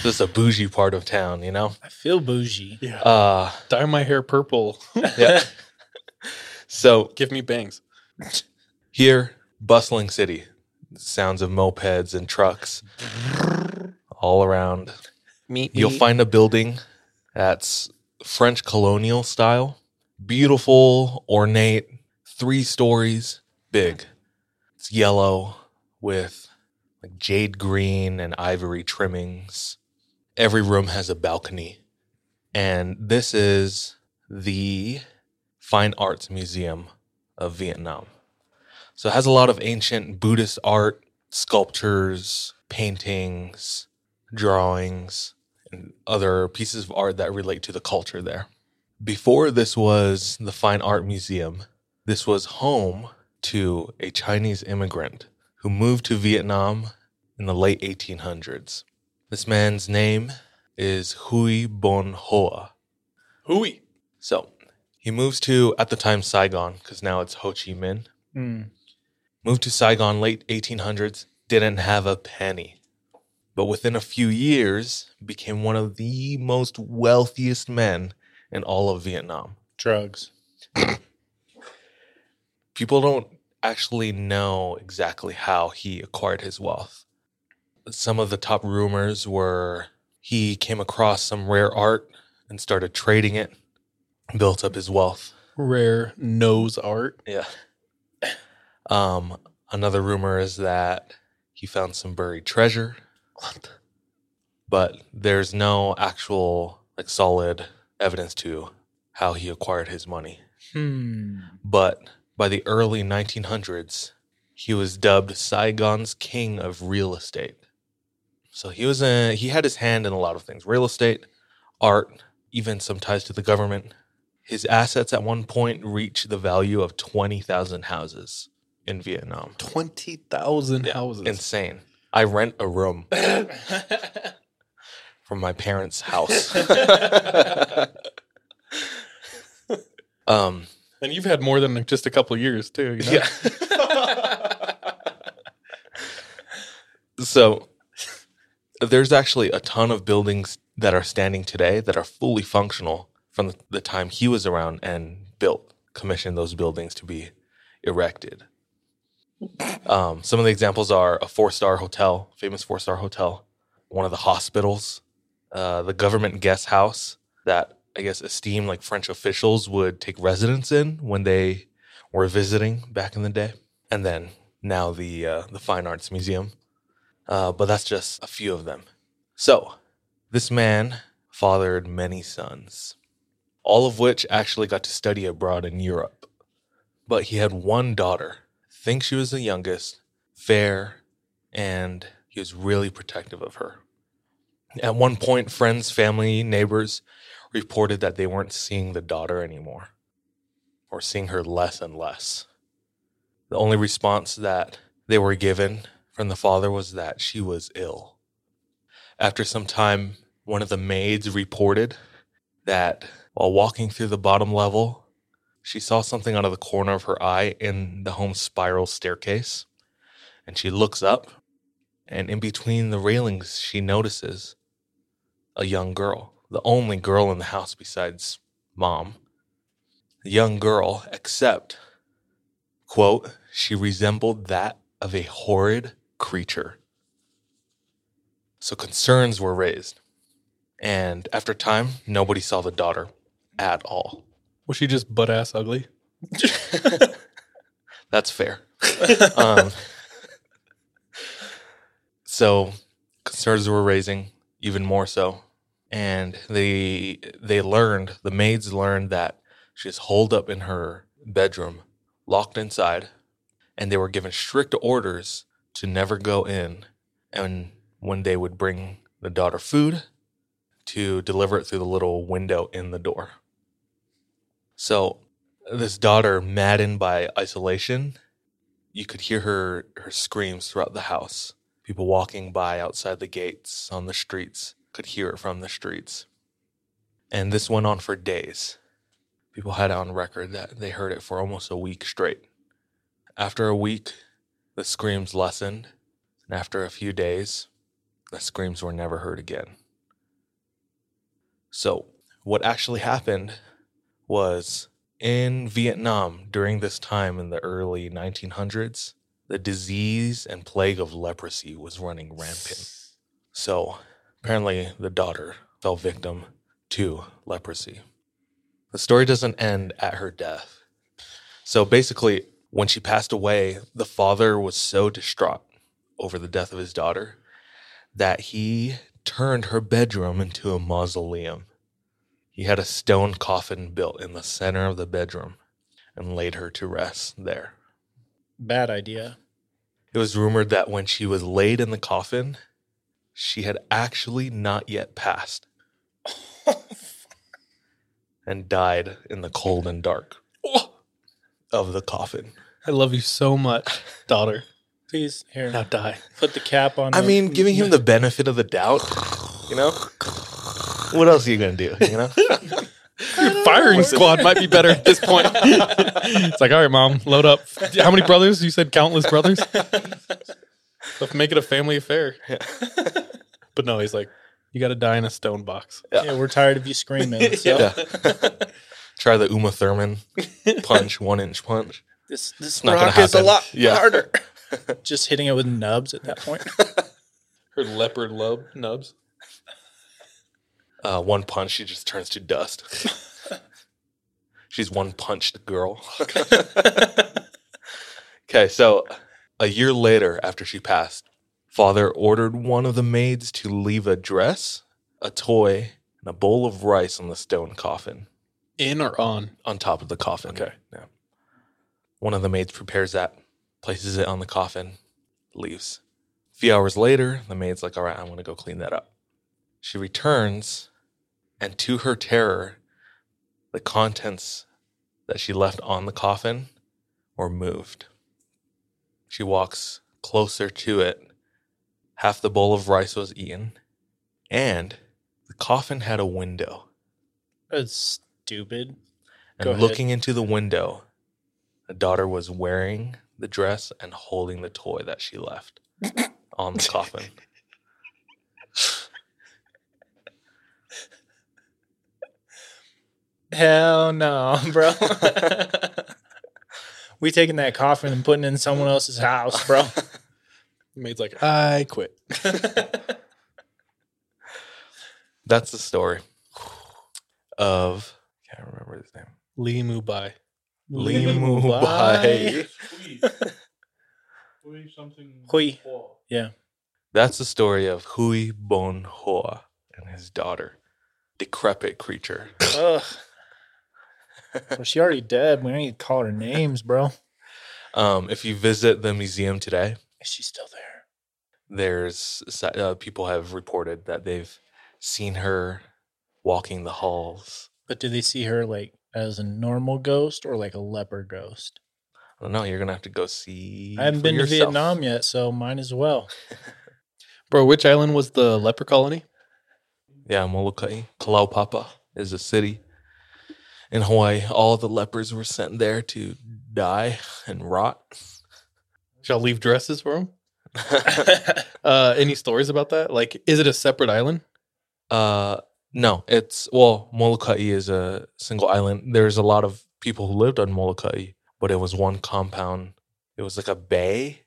This is a bougie part of town, you know. I feel bougie. yeah. Uh Dye my hair purple. yeah. So Give me bangs. here, bustling city, sounds of mopeds and trucks all around. Meet me. You'll find a building that's French colonial style, beautiful, ornate, three stories big. It's yellow with like jade green and ivory trimmings. Every room has a balcony. And this is the Fine Arts Museum of Vietnam. So it has a lot of ancient Buddhist art, sculptures, paintings, drawings, and other pieces of art that relate to the culture there. Before this was the Fine Art Museum, this was home to a Chinese immigrant who moved to Vietnam in the late 1800s. This man's name is Hui Bon Hoa. Hui. So he moves to, at the time, Saigon, because now it's Ho Chi Minh. Hmm. Moved to Saigon late 1800s, didn't have a penny. But within a few years, became one of the most wealthiest men in all of Vietnam. Drugs. People don't actually know exactly how he acquired his wealth. Some of the top rumors were he came across some rare art and started trading it, built up his wealth. Rare nose art. Yeah. Um, another rumor is that he found some buried treasure. But there's no actual like solid evidence to how he acquired his money. Hmm. But by the early 1900s, he was dubbed Saigon's king of real estate. So he was a, he had his hand in a lot of things: real estate, art, even some ties to the government. His assets at one point reached the value of 20,000 houses in Vietnam. 20,000 houses. Insane. I rent a room from my parents' house. um, and you've had more than just a couple years too. You know? Yeah. so there's actually a ton of buildings that are standing today that are fully functional from the, the time he was around and built, commissioned those buildings to be erected. Um, some of the examples are a four star hotel, famous four star hotel, one of the hospitals, uh, the government guest house that I guess esteemed like French officials would take residence in when they were visiting back in the day, and then now the uh, the Fine Arts Museum. Uh, but that's just a few of them. So this man fathered many sons, all of which actually got to study abroad in Europe. But he had one daughter. Think she was the youngest, fair, and he was really protective of her. At one point, friends, family, neighbors reported that they weren't seeing the daughter anymore or seeing her less and less. The only response that they were given from the father was that she was ill. After some time, one of the maids reported that while walking through the bottom level, she saw something out of the corner of her eye in the home's spiral staircase. And she looks up, and in between the railings, she notices a young girl, the only girl in the house besides mom. Young girl, except, quote, she resembled that of a horrid creature. So concerns were raised. And after time, nobody saw the daughter at all. Was she just butt ass ugly? That's fair. um, so concerns were raising even more so, and they they learned the maids learned that she was holed up in her bedroom, locked inside, and they were given strict orders to never go in. And when they would bring the daughter food, to deliver it through the little window in the door. So this daughter, maddened by isolation, you could hear her her screams throughout the house. People walking by outside the gates on the streets could hear it from the streets. And this went on for days. People had on record that they heard it for almost a week straight. After a week, the screams lessened, and after a few days, the screams were never heard again. So, what actually happened was In Vietnam, during this time in the early 1900s, the disease and plague of leprosy was running rampant. So, apparently, the daughter fell victim to leprosy. The story doesn't end at her death. So, basically, when she passed away, the father was so distraught over the death of his daughter that he turned her bedroom into a mausoleum. He had a stone coffin built in the center of the bedroom and laid her to rest there. Bad idea. It was rumored that when she was laid in the coffin, she had actually not yet passed and died in the cold and dark oh. of the coffin. I love you so much, daughter. Please, here. Now die. Put the cap on. I mean, giving him the benefit of the doubt, you know? What else are you going to do, you know? Your firing squad might be better at this point. it's like, all right, mom, load up. How many brothers? You said countless brothers. Let's make it a family affair. But no, he's like, you got to die in a stone box. Yeah. we're tired of you screaming. So. Yeah. Try the Uma Thurman punch, one inch punch. This this not rock is a lot Yeah. harder. Just hitting it with nubs at that point. Her leopard lub nubs. Uh, one punch, she just turns to dust. She's one punched girl. okay, so a year later, after she passed, father ordered one of the maids to leave a dress, a toy, and a bowl of rice on the stone coffin. In or on? On top of the coffin. Okay. Yeah. One of the maids prepares that, places it on the coffin, leaves. A few hours later, the maid's like, all right, I'm going to go clean that up. She returns, and to her terror, the contents that she left on the coffin were moved. She walks closer to it. Half the bowl of rice was eaten, and the coffin had a window. That's stupid. And Go ahead. looking into the window, the daughter was wearing the dress and holding the toy that she left on the coffin. Hell no, bro. we taking that coffin and putting it in someone else's house, bro. The maid's like, I quit. That's the story of can't remember his name. Lee Mubai. Lee Mubai. Hui something. Hui. Yeah. That's the story of Hui Bon Hoa and his daughter, decrepit creature. Ugh. Well, she already dead. We don't need to call her names, bro. Um, if you visit the museum today, Is she still there? there's uh, people have reported that they've seen her walking the halls. But do they see her like as a normal ghost or like a leper ghost? I don't know. You're gonna have to go see. I haven't for been yourself. to Vietnam yet, so mine as well. Bro, which island was the leper colony? Yeah, Molokai. Kalaupapa is a city in Hawaii. All the lepers were sent there to die and rot. Shall leave dresses for them? uh, any stories about that? Like, is it a separate island? Uh, no, it's well, Molokai is a single island. There's a lot of people who lived on Molokai, but it was one compound. It was like a bay.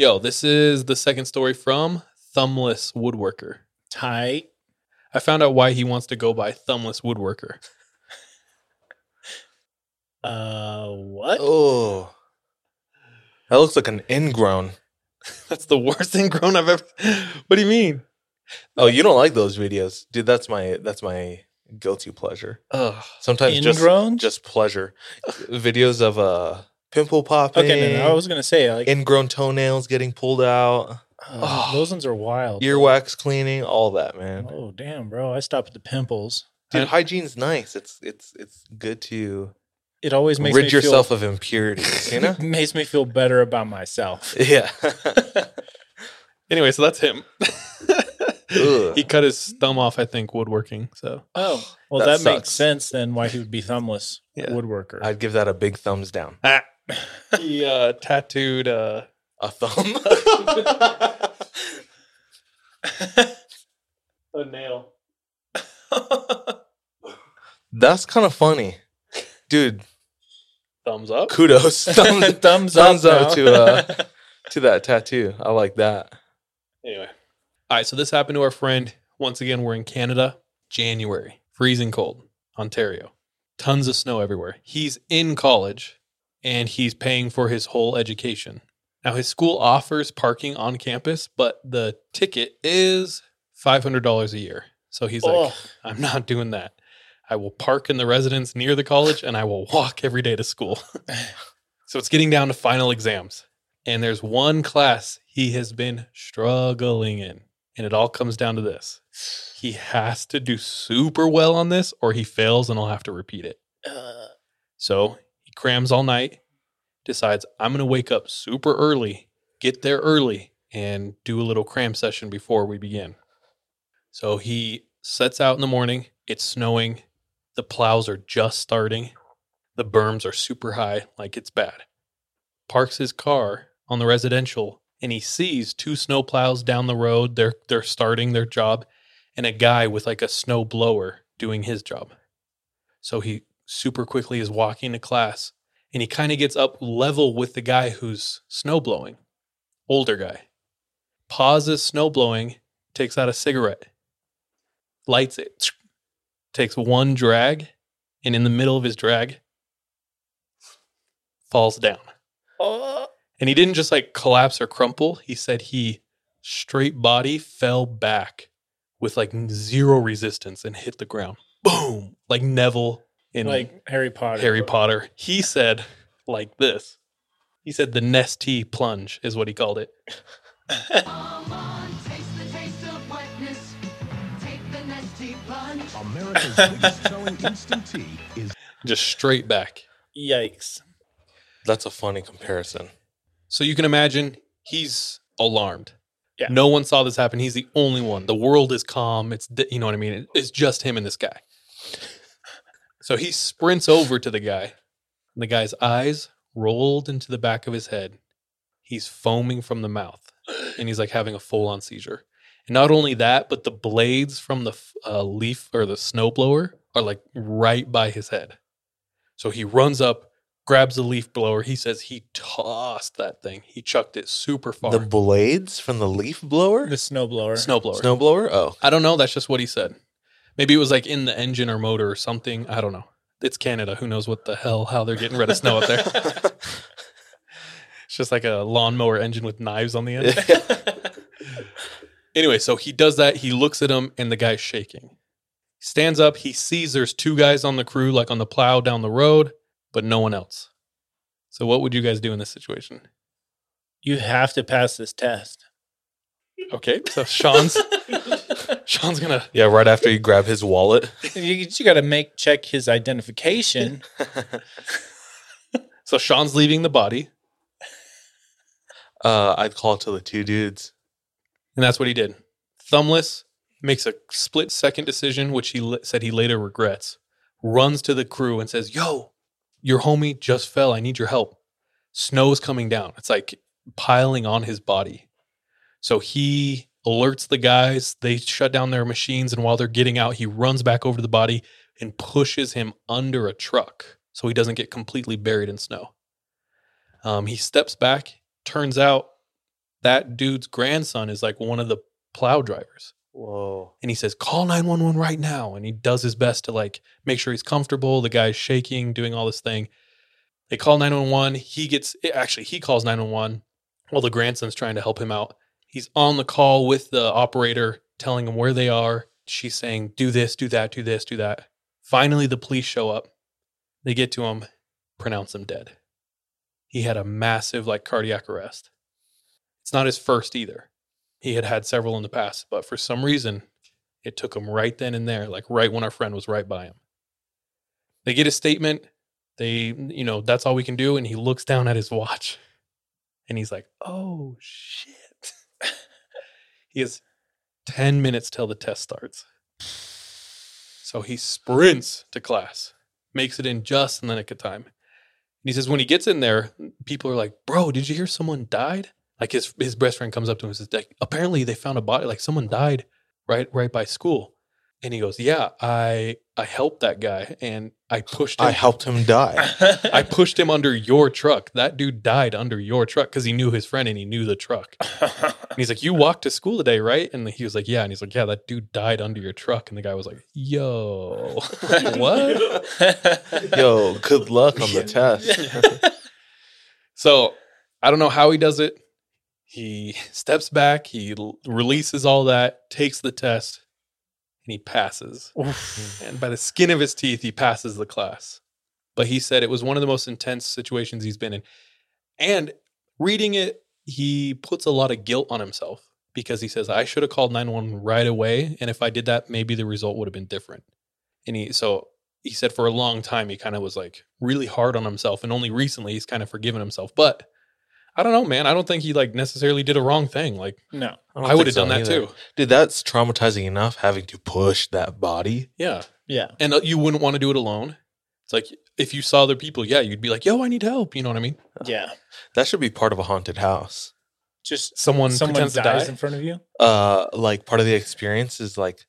Yo, this is the second story from thumbless woodworker. Tight. I found out why he wants to go by thumbless woodworker. Uh, what? Oh, that looks like an ingrown. That's the worst ingrown I've ever. What do you mean? Oh, you don't like those videos, dude? That's my that's my guilty pleasure. Ugh. Sometimes Ingrown? just just pleasure. Videos of uh pimple popping. Okay, no, no, I was gonna say like ingrown toenails getting pulled out, uh, those ones are wild. earwax cleaning, all that, man. Oh damn, bro! I stopped at the pimples. Dude, hygiene's nice. It's it's it's good to It always makes rid me yourself feel, of impurities. You know? makes me feel better about myself. yeah. Anyway, so that's him. He cut his thumb off, I think, woodworking. So Oh, well, That that, makes sense then. Why he would be thumbless Yeah. woodworker? I'd give that a big thumbs down. ah, he uh, tattooed. Uh, A thumb. a nail. That's kind of funny, dude. Thumbs up. Kudos, thumbs, Thumbs thumbs up up to uh to that tattoo. I like that. Anyway. All right. So this happened to our friend. Once again, we're in Canada, January, freezing cold, Ontario, tons of snow everywhere. He's in college and he's paying for his whole education. Now, his school offers parking on campus, but the ticket is $500 a year. So he's like, Oh. I'm not doing that. I will park in the residence near the college and I will walk every day to school. so it's getting down to final exams. And there's one class he has been struggling in. And it all comes down to this he has to do super well on this or he fails and I'll have to repeat it. Uh, So he crams all night, decides, I'm going to wake up super early, get there early, and do a little cram session before we begin. So he sets out in the morning. It's snowing. The plows are just starting. The berms are super high, like it's bad. Parks his car on the residential and he sees two snow plows down the road. They're they're starting their job and a guy with like a snow blower doing his job. So he super quickly is walking to class and he kind of gets up level with the guy who's snow blowing. Older guy. Pauses snow blowing, takes out a cigarette, lights it, takes one drag, and in the middle of his drag, falls down. oh, And he didn't just like collapse or crumple. He said he straight body fell back with like zero resistance and hit the ground. Boom. Like Neville in like Harry Potter. Harry Potter. He said like this. He said the Nestea plunge is what he called it. America's biggest selling instant tea is Just straight back. Yikes. That's a funny comparison. So you can imagine he's alarmed. Yeah. No one saw this happen. He's the only one. The world is calm. It's you know what I mean. It's just him and this guy. So he sprints over to the guy. And the guy's eyes rolled into the back of his head. He's foaming from the mouth, and he's like having a full-on seizure. And not only that, but the blades from the uh, leaf or the snowblower are like right by his head. So he runs up, grabs the leaf blower. He says he tossed that thing. He chucked it super far. The blades from the leaf blower? The snowblower. snowblower. Snowblower? Oh. I don't know. That's just what he said. Maybe it was like in the engine or motor or something. I don't know. It's Canada. Who knows what the hell how they're getting rid of snow up there? it's just like a lawnmower engine with knives on the end. anyway, so he does that. He looks at him, and the guy's shaking. He stands up. He sees there's two guys on the crew, like on the plow down the road, but no one else. So, what would you guys do in this situation? You have to pass this test. Okay, so Sean's Sean's gonna Yeah, right after you grab his wallet. You, you got to make check his identification. so Sean's leaving the body, Uh, I'd call to the two dudes. and that's what he did. Thumbless makes a split second decision, which he said he later regrets. Runs to the crew and says, "Yo, your homie just fell. I need your help. Snow's coming down. It's like piling on his body." So he alerts the guys. They shut down their machines, and while they're getting out, he runs back over to the body and pushes him under a truck so he doesn't get completely buried in snow. Um, he steps back. Turns out that dude's grandson is like one of the plow drivers. Whoa. And he says, call 911 right now. And he does his best to like make sure he's comfortable. The guy's shaking, doing all this thing. They call 911. He gets, actually, he calls 911 while the grandson's trying to help him out. He's on the call with the operator, telling him where they are. She's saying, do this, do that, do this, do that. Finally, the police show up. They get to him, pronounce him dead. He had a massive, like, cardiac arrest. It's not his first either. He had had several in the past, but for some reason, it took him right then and there, like right when our friend was right by him. They get a statement. They, you know, that's all we can do. And he looks down at his watch and he's like, oh shit. He has 10 minutes till the test starts. So he sprints to class, makes it in just in the nick of time. And he says, when he gets in there, people are like, bro, did you hear someone died? Like his his best friend comes up to him and says, apparently they found a body, like someone died right right by school. And he goes, Yeah, I I helped that guy and I pushed him. I helped him die. I pushed him under your truck. That dude died under your truck because he knew his friend and he knew the truck. and he's like, You walked to school today, right? And he was like, Yeah. And he's like, Yeah, that dude died under your truck. And the guy was like, Yo, what? Yo, good luck on the test. so I don't know how he does it. He steps back, he l- releases all that, takes the test, and he passes. and by the skin of his teeth, he passes the class. But he said it was one of the most intense situations he's been in. And reading it, he puts a lot of guilt on himself because he says, I should have called 911 right away. And if I did that, maybe the result would have been different. And he, so he said for a long time, he kind of was like really hard on himself. And only recently he's kind of forgiven himself. But I don't know, man. I don't think he like necessarily did a wrong thing. Like, No. don't I, would have so done that either. too. Dude, that's traumatizing enough having to push that body. Yeah. Yeah. And uh, you wouldn't want to do it alone. It's like if you saw other people, yeah, you'd be like, yo, I need help. You know what I mean? Yeah. That should be part of a haunted house. Just Someone, someone pretends to dies die. in front of you. Uh like part of the experience is like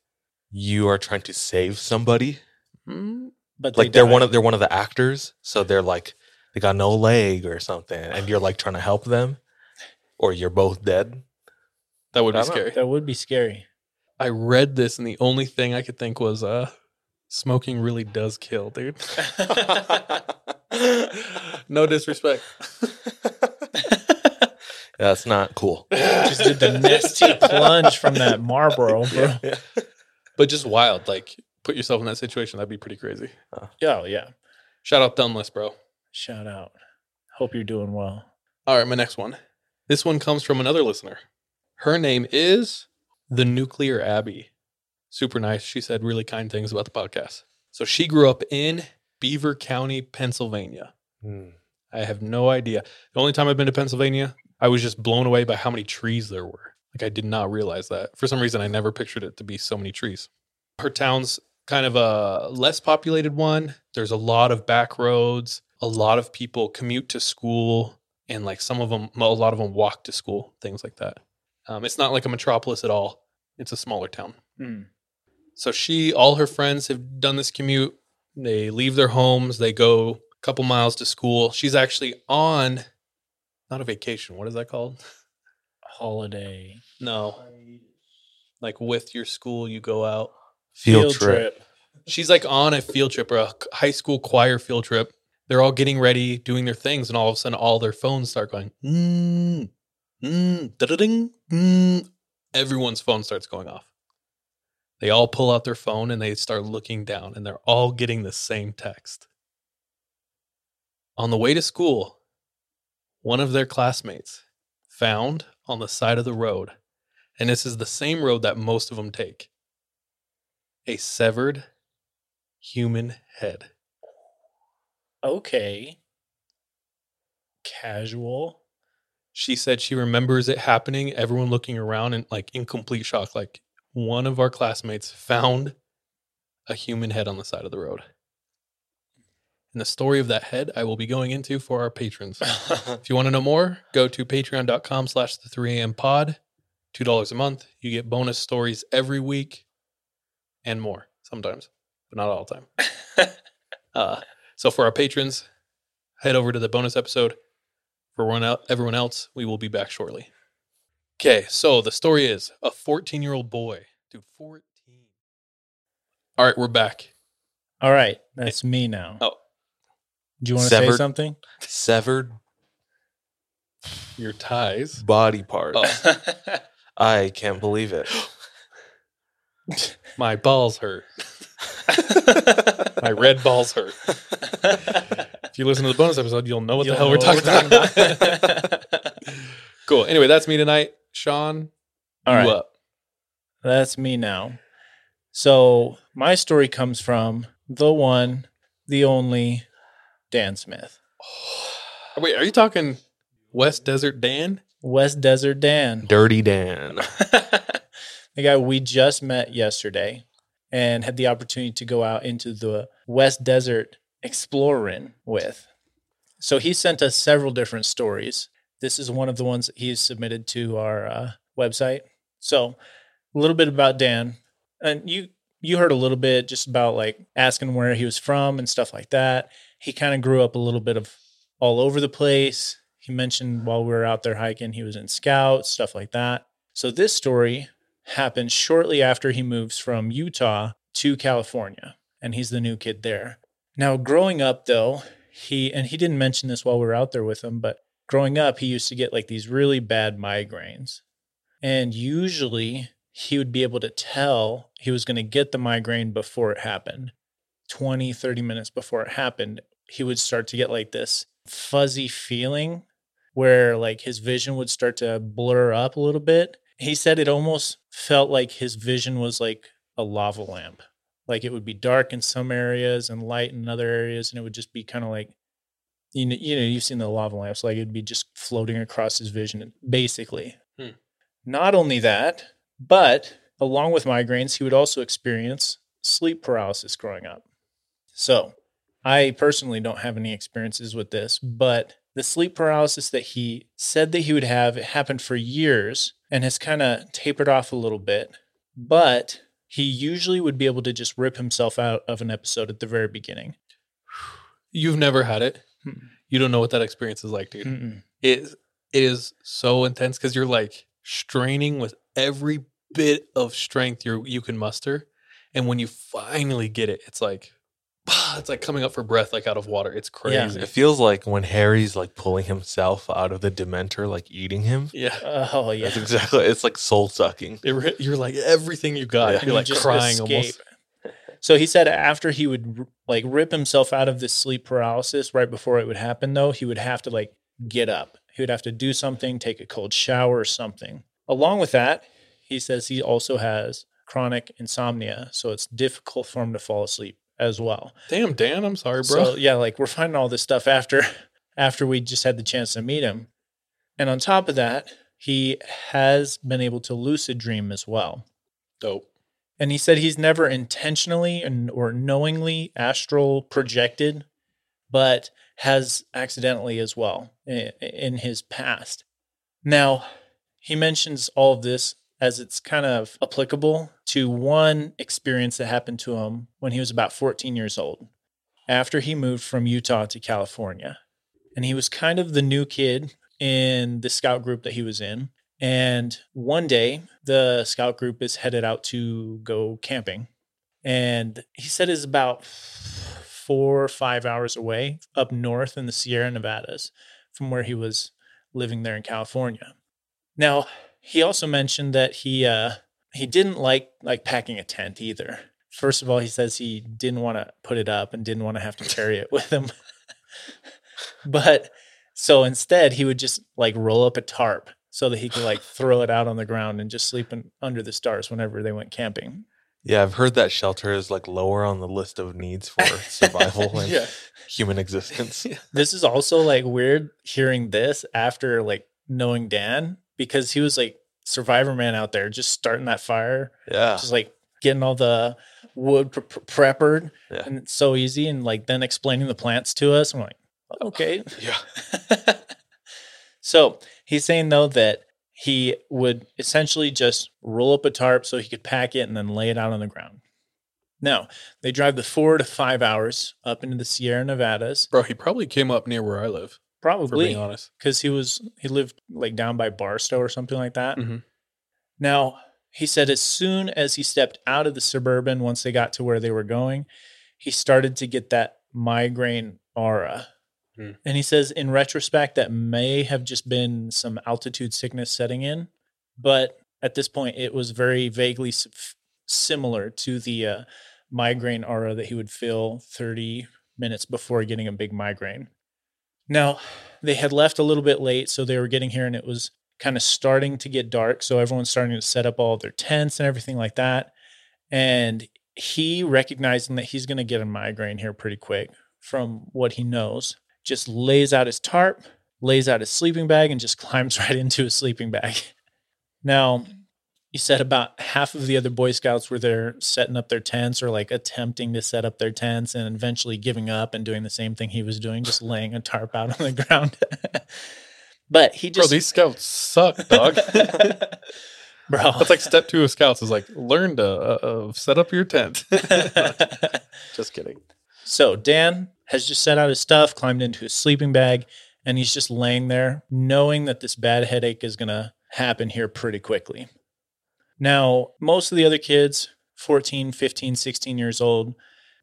you are trying to save somebody. Mm, But like they they're one of they're one of the actors, so they're like they got no leg or something, and you're like trying to help them, or you're both dead. That would be I don't know. scary. That would be scary. I read this, and the only thing I could think was, uh, smoking really does kill, dude. no disrespect. That's not cool. Just did the nasty plunge from that Marlboro, bro. Yeah. But just wild. Like, put yourself in that situation. That'd be pretty crazy. Oh yeah. Shout out Thumbless, bro. Shout out. Hope you're doing well. All right, my next one. This one comes from another listener. Her name is the Nuclear Abbey. Super nice. She said really kind things about the podcast. So she grew up in Beaver County, Pennsylvania. Hmm. I have no idea. The only time I've been to Pennsylvania, I was just blown away by how many trees there were. Like I did not realize that. For some reason, I never pictured it to be so many trees. Her town's kind of a less populated one. There's a lot of back roads. A lot of people commute to school, and like some of them, a lot of them walk to school. Things like that. Um, it's not like a metropolis at all. It's a smaller town. Hmm. So she, all her friends have done this commute. They leave their homes, they go a couple miles to school. She's actually on, not a vacation. What is that called? Holiday. No, like with your school, you go out. Field, trip. She's like on a field trip or a high school choir field trip. They're all getting ready, doing their things, and all of a sudden, all their phones start going. Mm, mm, mm. Everyone's phone starts going off. They all pull out their phone and they start looking down, and they're all getting the same text. On the way to school, one of their classmates found on the side of the road, and this is the same road that most of them take a severed human head. Okay. Casual. She said she remembers it happening, everyone looking around and like in complete shock. Like one of our classmates found a human head on the side of the road. And the story of that head I will be going into for our patrons. if you want to know more, go to patreon.com slash the 3am pod. $2 a month. You get bonus stories every week and more sometimes, but not all the time. uh, so for our patrons, head over to the bonus episode. For everyone else, we will be back shortly. Okay, so the story is a 14 year old boy. Dude, 14. All right, we're back. All right, that's me now. Oh. Do you want to say Severed- something? Severed Your ties. body part. Oh, I can't believe it. my balls hurt. my red balls hurt. if you listen to the bonus episode, you'll know what You'll the hell we're talking we're about. cool. Anyway, that's me tonight. Sean, All you up. That's me now. So my story comes from the one, the only Dan Smith. Wait, are you talking West Desert Dan? West Desert Dan. Dirty Dan. the guy we just met yesterday and had the opportunity to go out into the West Desert exploring with. So he sent us several different stories. This is one of the ones that he's submitted to our uh, website. So a little bit about Dan, and you you heard a little bit just about like asking where he was from and stuff like that. He kind of grew up a little bit of all over the place. He mentioned while we were out there hiking, he was in scouts, stuff like that. So this story happened shortly after he moves from Utah to California, and he's the new kid there. Now, growing up though, he and he didn't mention this while we were out there with him, but growing up, he used to get like these really bad migraines. And usually he would be able to tell he was going to get the migraine before it happened. 20, 30 minutes before it happened, he would start to get like this fuzzy feeling where like his vision would start to blur up a little bit. He said it almost felt like his vision was like a lava lamp. Like it would be dark in some areas and light in other areas, and it would just be kind of like you know, you know, you've seen the lava lamps, like it'd be just floating across his vision, basically. Hmm. Not only that, but along with migraines, he would also experience sleep paralysis growing up. So, I personally don't have any experiences with this, but the sleep paralysis that he said that he would have, it happened for years and has kind of tapered off a little bit. But he usually would be able to just rip himself out of an episode at the very beginning. You've never had it. Hmm. You don't know what that experience is like, dude. Mm-mm. It it is so intense because you're like straining with every bit of strength you you can muster, and when you finally get it, it's like it's like coming up for breath, like out of water. It's crazy. It feels like when Harry's like pulling himself out of the Dementor, like eating him. Yeah. Oh yeah. That's exactly. It's like soul sucking. Re- you're like everything you got. Yeah. You're like just crying escape. almost. So he said after he would r- like rip himself out of this sleep paralysis right before it would happen though, he would have to like get up. He would have to do something, take a cold shower or something. Along with that, he says he also has chronic insomnia, so it's difficult for him to fall asleep as well. Damn, Dan, I'm sorry, bro. So yeah, like we're finding all this stuff after after we just had the chance to meet him. And on top of that, he has been able to lucid dream as well. Dope. And he said he's never intentionally and or knowingly astral projected, but has accidentally as well in his past. Now, he mentions all of this as it's kind of applicable to one experience that happened to him when he was about 14 years old, after he moved from Utah to California. And he was kind of the new kid in the scout group that he was in. And one day, the scout group is headed out to go camping. And he said it's about four or five hours away up north in the Sierra Nevadas from where he was living there in California. Now, he also mentioned that he uh, he didn't like like packing a tent either. First of all, he says he didn't want to put it up and didn't want to have to carry it with him. but so instead, he would just like roll up a tarp so that he could like throw it out on the ground and just sleep in, under the stars whenever they went camping. Yeah, I've heard that shelter is like lower on the list of needs for survival and Yeah. human existence. This is also like weird hearing this after like knowing Dan because he was like survivor man out there just starting that fire. Yeah. Just like getting all the wood pre- pre- preppered Yeah. and it's so easy and like then explaining the plants to us. I'm like, okay. Yeah. So he's saying though that he would essentially just roll up a tarp so he could pack it and then lay it out on the ground. Now they drive the four to five hours up into the Sierra Nevadas. Bro, he probably came up near where I live. Probably, being honest. because he was he lived like down by Barstow or something like that. Mhm. Now he said as soon as he stepped out of the suburban, once they got to where they were going, he started to get that migraine aura. Hmm. And he says, in retrospect, that may have just been some altitude sickness setting in, but at this point, it was very vaguely s- similar to the uh, migraine aura that he would feel 30 minutes before getting a big migraine. Now, they had left a little bit late, so they were getting here and it was kind of starting to get dark. So everyone's starting to set up all their tents and everything like that. And he, recognizing that he's going to get a migraine here pretty quick from what he knows, just lays out his tarp, lays out his sleeping bag, and just climbs right into his sleeping bag. Now, he said about half of the other Boy Scouts were there setting up their tents or like attempting to set up their tents and eventually giving up and doing the same thing he was doing, just laying a tarp out on the ground. but he Bro, just these scouts suck, dog. Bro. That's like step two of scouts is like learn to uh, uh, set up your tent. Just kidding. So Dan has just set out his stuff, climbed into his sleeping bag, and he's just laying there, knowing that this bad headache is going to happen here pretty quickly. Now, most of the other kids, 14, 15, 16 years old,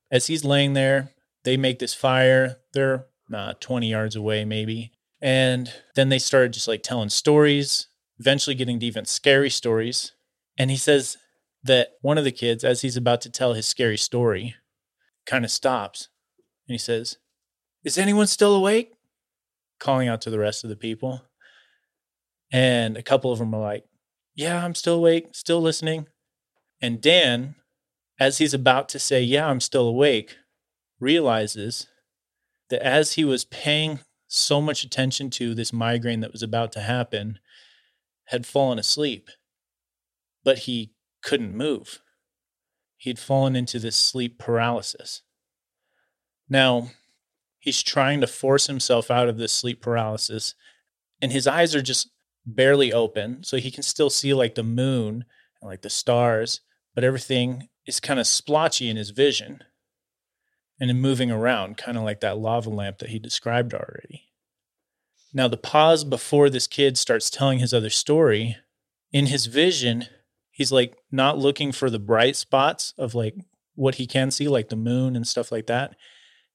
as he's laying there, they make this fire. They're uh, 20 yards away, maybe. And then they started just like telling stories, eventually getting to even scary stories. And he says that one of the kids, as he's about to tell his scary story, kind of stops and he says, Is anyone still awake? Calling out to the rest of the people. And a couple of them are like, Yeah, I'm still awake, still listening. And Dan, as he's about to say, Yeah, I'm still awake, realizes that as he was paying so much attention to this migraine that was about to happen, had fallen asleep, but he couldn't move. He'd fallen into this sleep paralysis. Now, he's trying to force himself out of this sleep paralysis, and his eyes are just barely open, so he can still see like the moon and like the stars, but everything is kind of splotchy in his vision and in moving around, kind of like that lava lamp that he described already. Now, the pause before this kid starts telling his other story, in his vision, he's like not looking for the bright spots of like what he can see, like the moon and stuff like that.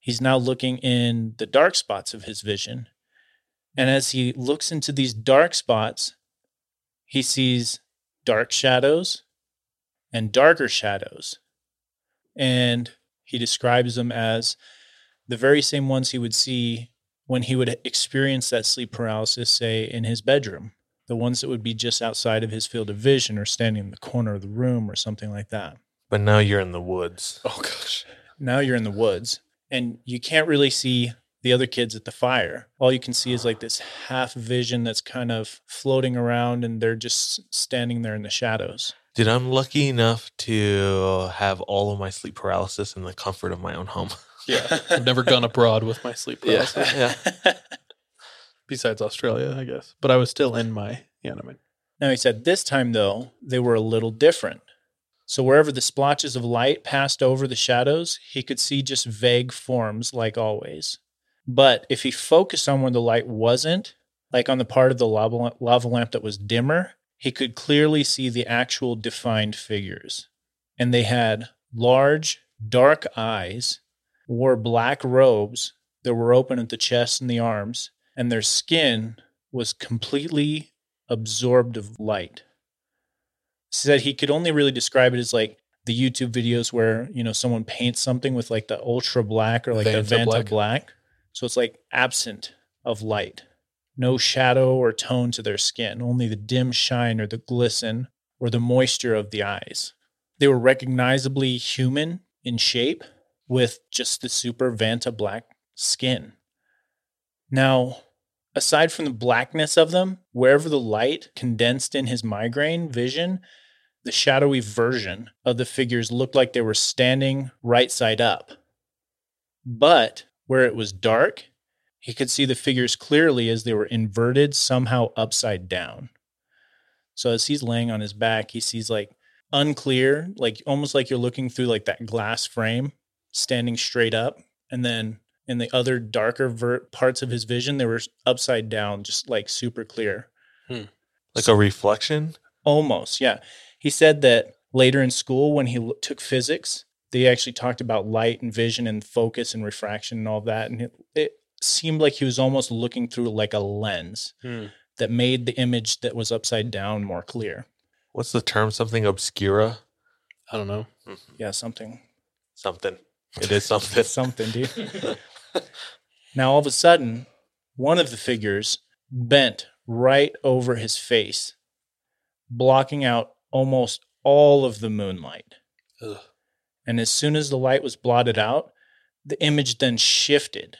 He's now looking in the dark spots of his vision. And as he looks into these dark spots, he sees dark shadows and darker shadows. And he describes them as the very same ones he would see when he would experience that sleep paralysis, say in his bedroom, the ones that would be just outside of his field of vision or standing in the corner of the room or something like that. But now you're in the woods. Oh gosh. Now you're in the woods and you can't really see the other kids at the fire. All you can see is like this half vision that's kind of floating around and they're just standing there in the shadows. Dude, I'm lucky enough to have all of my sleep paralysis in the comfort of my own home. Yeah. I've never gone abroad with my sleep paralysis. yeah. Besides Australia, I guess. But I was still in my Yemen. Now he said this time though, they were a little different. So wherever the splotches of light passed over the shadows, he could see just vague forms like always. But if he focused on where the light wasn't, like on the part of the lava, lava lamp that was dimmer, he could clearly see the actual defined figures. And they had large, dark eyes, wore black robes that were open at the chest and the arms, and their skin was completely absorbed of light. Said he could only really describe it as like the YouTube videos where, you know, someone paints something with like the ultra black or like the Vanta Vanta black. black. So it's like absent of light. No shadow or tone to their skin, only the dim shine or the glisten or the moisture of the eyes. They were recognizably human in shape with just the super Vanta black skin. Now, aside from the blackness of them, wherever the light condensed in his migraine vision, the shadowy version of the figures looked like they were standing right side up. But where it was dark, he could see the figures clearly as they were inverted, somehow upside down. So as he's laying on his back, he sees like unclear, like almost like you're looking through like that glass frame, standing straight up, and then in the other darker ver- parts of his vision, they were upside down, just like super clear. Hmm. Like a reflection? Almost, yeah. He said that later in school, when he l- took physics, they actually talked about light and vision and focus and refraction and all that. And it, it seemed like he was almost looking through like a lens Hmm. that made the image that was upside down more clear. What's the term? Something obscura? I don't know. Yeah, something. Something. It is something. something, dude. now, all of a sudden, one of the figures bent right over his face, blocking out almost all of the moonlight. Ugh. And as soon as the light was blotted out, the image then shifted.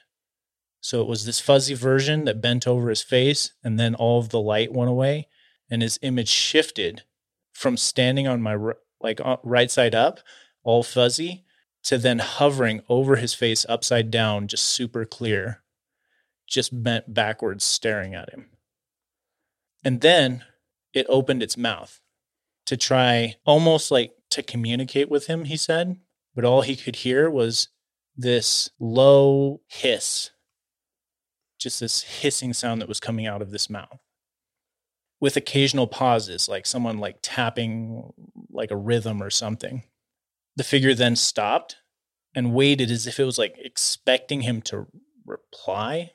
So it was this fuzzy version that bent over his face, and then all of the light went away, and his image shifted from standing on my like uh, right side up, all fuzzy, to then hovering over his face upside down, just super clear, just bent backwards, staring at him. And then it opened its mouth to try almost like to communicate with him, he said, but all he could hear was this low hiss, just this hissing sound that was coming out of this mouth with occasional pauses, like someone like tapping like a rhythm or something. The figure then stopped and waited as if it was like expecting him to reply.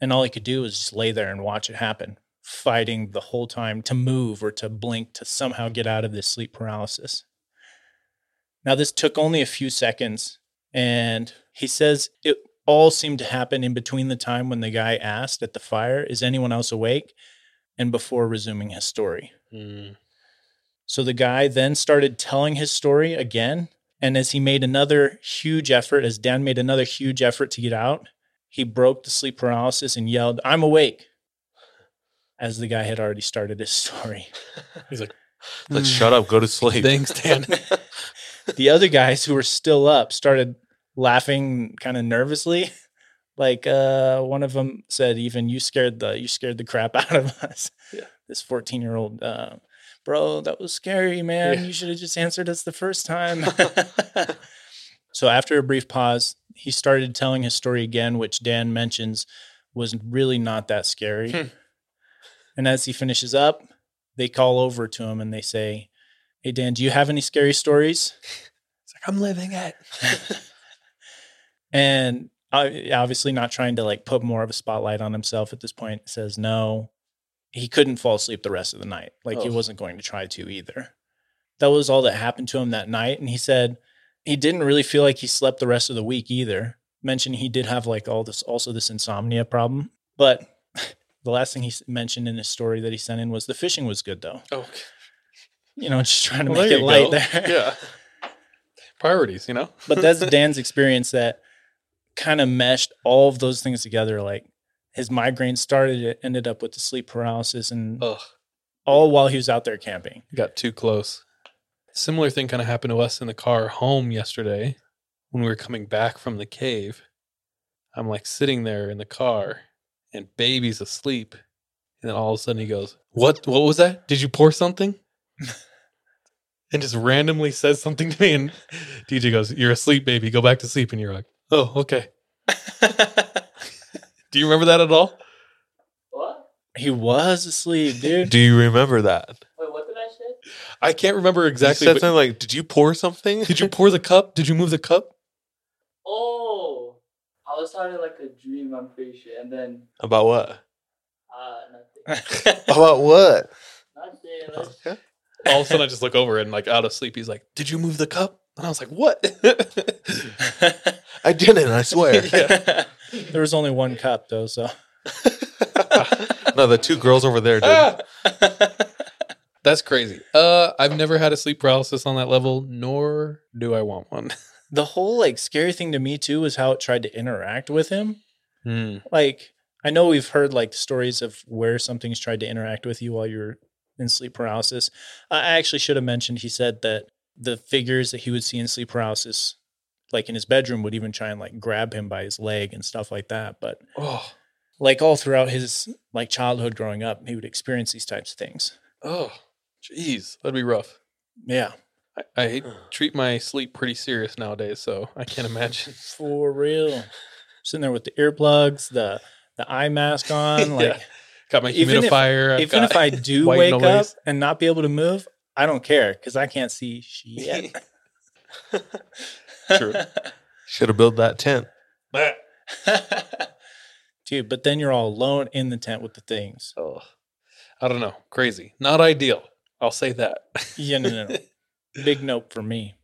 And all he could do was just lay there and watch it happen, fighting the whole time to move or to blink to somehow get out of this sleep paralysis. Now, this took only a few seconds, and he says it all seemed to happen in between the time when the guy asked at the fire, Is anyone else awake? and before resuming his story. Hmm. So the guy then started telling his story again. And as he made another huge effort, as Dan made another huge effort to get out, he broke the sleep paralysis and yelled, I'm awake. As the guy had already started his story. He's like, Let's shut up, go to sleep. Thanks, Dan. the other guys who were still up started laughing kind of nervously. Like uh, one of them said, even you scared the you scared the crap out of us. Yeah. This 14 year old uh, bro, that was scary, man. Yeah. You should have just answered us the first time. so after a brief pause, he started telling his story again, which Dan mentions was really not that scary. Hmm. And as he finishes up, they call over to him and they say, Hey Dan, do you have any scary stories? It's like I'm living it. and uh, obviously not trying to like put more of a spotlight on himself at this point says no he couldn't fall asleep the rest of the night like he Oh. wasn't going to try to either that was all that happened to him that night and he said he didn't really feel like he slept the rest of the week either mentioned he did have like all this also this insomnia problem but the last thing he mentioned in his story that he sent in was the fishing was good though Oh, you know just trying to well, make it light go. there Yeah. Priorities, you know? but that's Dan's experience that kind of meshed all of those things together. Like his migraine started, it ended up with the sleep paralysis, and Ugh. all while he was out there camping. got too close. Similar thing kind of happened to us in the car home yesterday when we were coming back from the cave. I'm like sitting there in the car and baby's asleep. And then all of a sudden he goes, What what was that? Did you pour something? and just randomly says something to me. And DJ goes, You're asleep, baby. Go back to sleep. And you're like, Oh, okay. Do you remember that at all? What? He was asleep, dude. Do you remember that? Wait, what did I say? I can't remember exactly. You said something like, "Did you pour something? Did you pour the cup? Did you move the cup? Oh, I was having like a dream. I'm pretty sure, and then About what? uh, nothing. About what? nothing. Okay. all of a sudden I just look over and like out of sleep, he's like, "Did you move the cup?" And I was like, "What?" I didn't. I swear. there was only one cup though, so no, the two girls over there did. That's crazy. Uh, I've never had a sleep paralysis on that level, nor do I want one. The whole like scary thing to me too was how it tried to interact with him. Hmm. Like I know we've heard like stories of where something's tried to interact with you while you're in sleep paralysis. I I actually should have mentioned he said that the figures that he would see in sleep paralysis, like in his bedroom, would even try and like grab him by his leg and stuff like that. But Oh, like all throughout his like childhood growing up, he would experience these types of things. oh, jeez, that'd be rough. Yeah. I, I treat my sleep pretty serious nowadays, so I can't imagine. For real. Sitting there with the earplugs, the the eye mask on, like Yeah. Got my even if- humidifier. Even if I do white wake up and not be able to move, I don't care because I can't see shit. True. Should have built that tent. Dude, but then you're all alone in the tent with the things. Oh, I don't know. Crazy. Not ideal. I'll say that. Yeah, no, no, no. Big nope for me.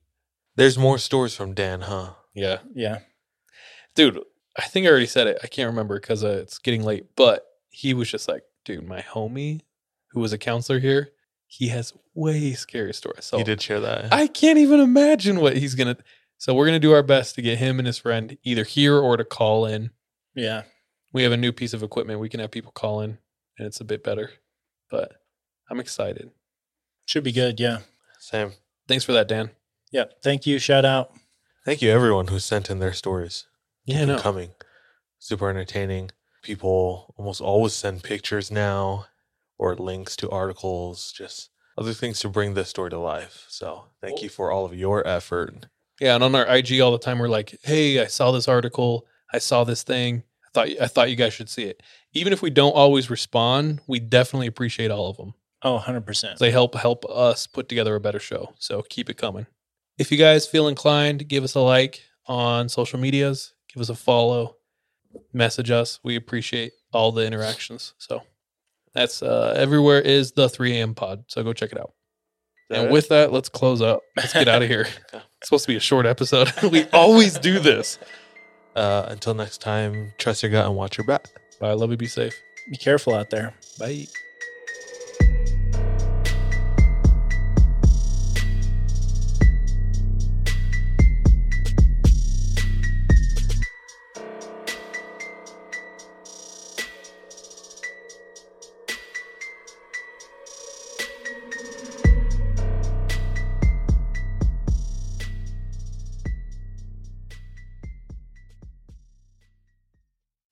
There's more stories from Dan, huh? Yeah. Yeah. Dude, I think I already said it. I can't remember because uh, it's getting late, but he was just like, dude, my homie who was a counselor here, he has way scary stories. So he did share that. I can't even imagine what he's going to. So we're going to do our best to get him and his friend either here or to call in. Yeah. We have a new piece of equipment. We can have people call in and it's a bit better, but I'm excited. Should be good. Yeah. Same. Thanks for that, Dan. Yeah. Thank you. Shout out. Thank you, everyone who sent in their stories. Yeah, no. coming. Super entertaining. People almost always send pictures now or links to articles, just other things to bring this story to life. So thank you for all of your effort. Yeah, and on our IG all the time, we're like, "Hey, I saw this article. I saw this thing. I thought I thought you guys should see it." Even if we don't always respond, we definitely appreciate all of them. Oh, 100%. They help help us put together a better show. So keep it coming. If you guys feel inclined, give us a like on social medias, give us a follow, message us. We appreciate all the interactions. So that's uh, everywhere is the 3 a.m. pod. So go check it out. And it? with that, let's close up. Let's get out of here. It's supposed to be a short episode. we always do this. Uh, until next time, trust your gut and watch your back. Bye. Love you. Be safe. Be careful out there. Bye.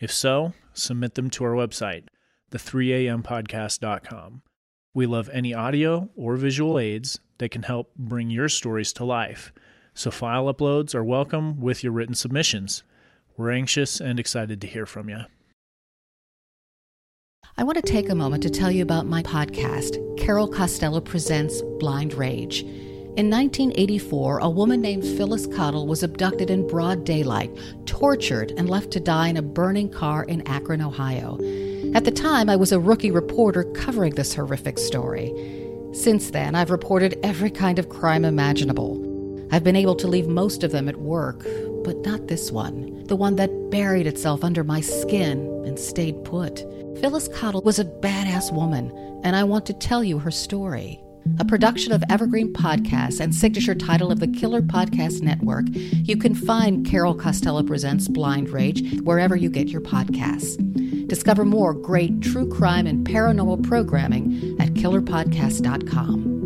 If so, submit them to our website, the3ampodcast.com. We love any audio or visual aids that can help bring your stories to life. So file uploads are welcome with your written submissions. We're anxious and excited to hear from you. I want to take a moment to tell you about my podcast, Carol Costello Presents Blind Rage. In 1984, a woman named Phyllis Cottle was abducted in broad daylight, tortured, and left to die in a burning car in Akron, Ohio. At the time, I was a rookie reporter covering this horrific story. Since then, I've reported every kind of crime imaginable. I've been able to leave most of them at work, but not this one, the one that buried itself under my skin and stayed put. Phyllis Cottle was a badass woman, and I want to tell you her story. A production of Evergreen Podcasts and signature title of the Killer Podcast Network, you can find Carol Costello Presents Blind Rage wherever you get your podcasts. Discover more great true crime and paranormal programming at killerpodcast.com.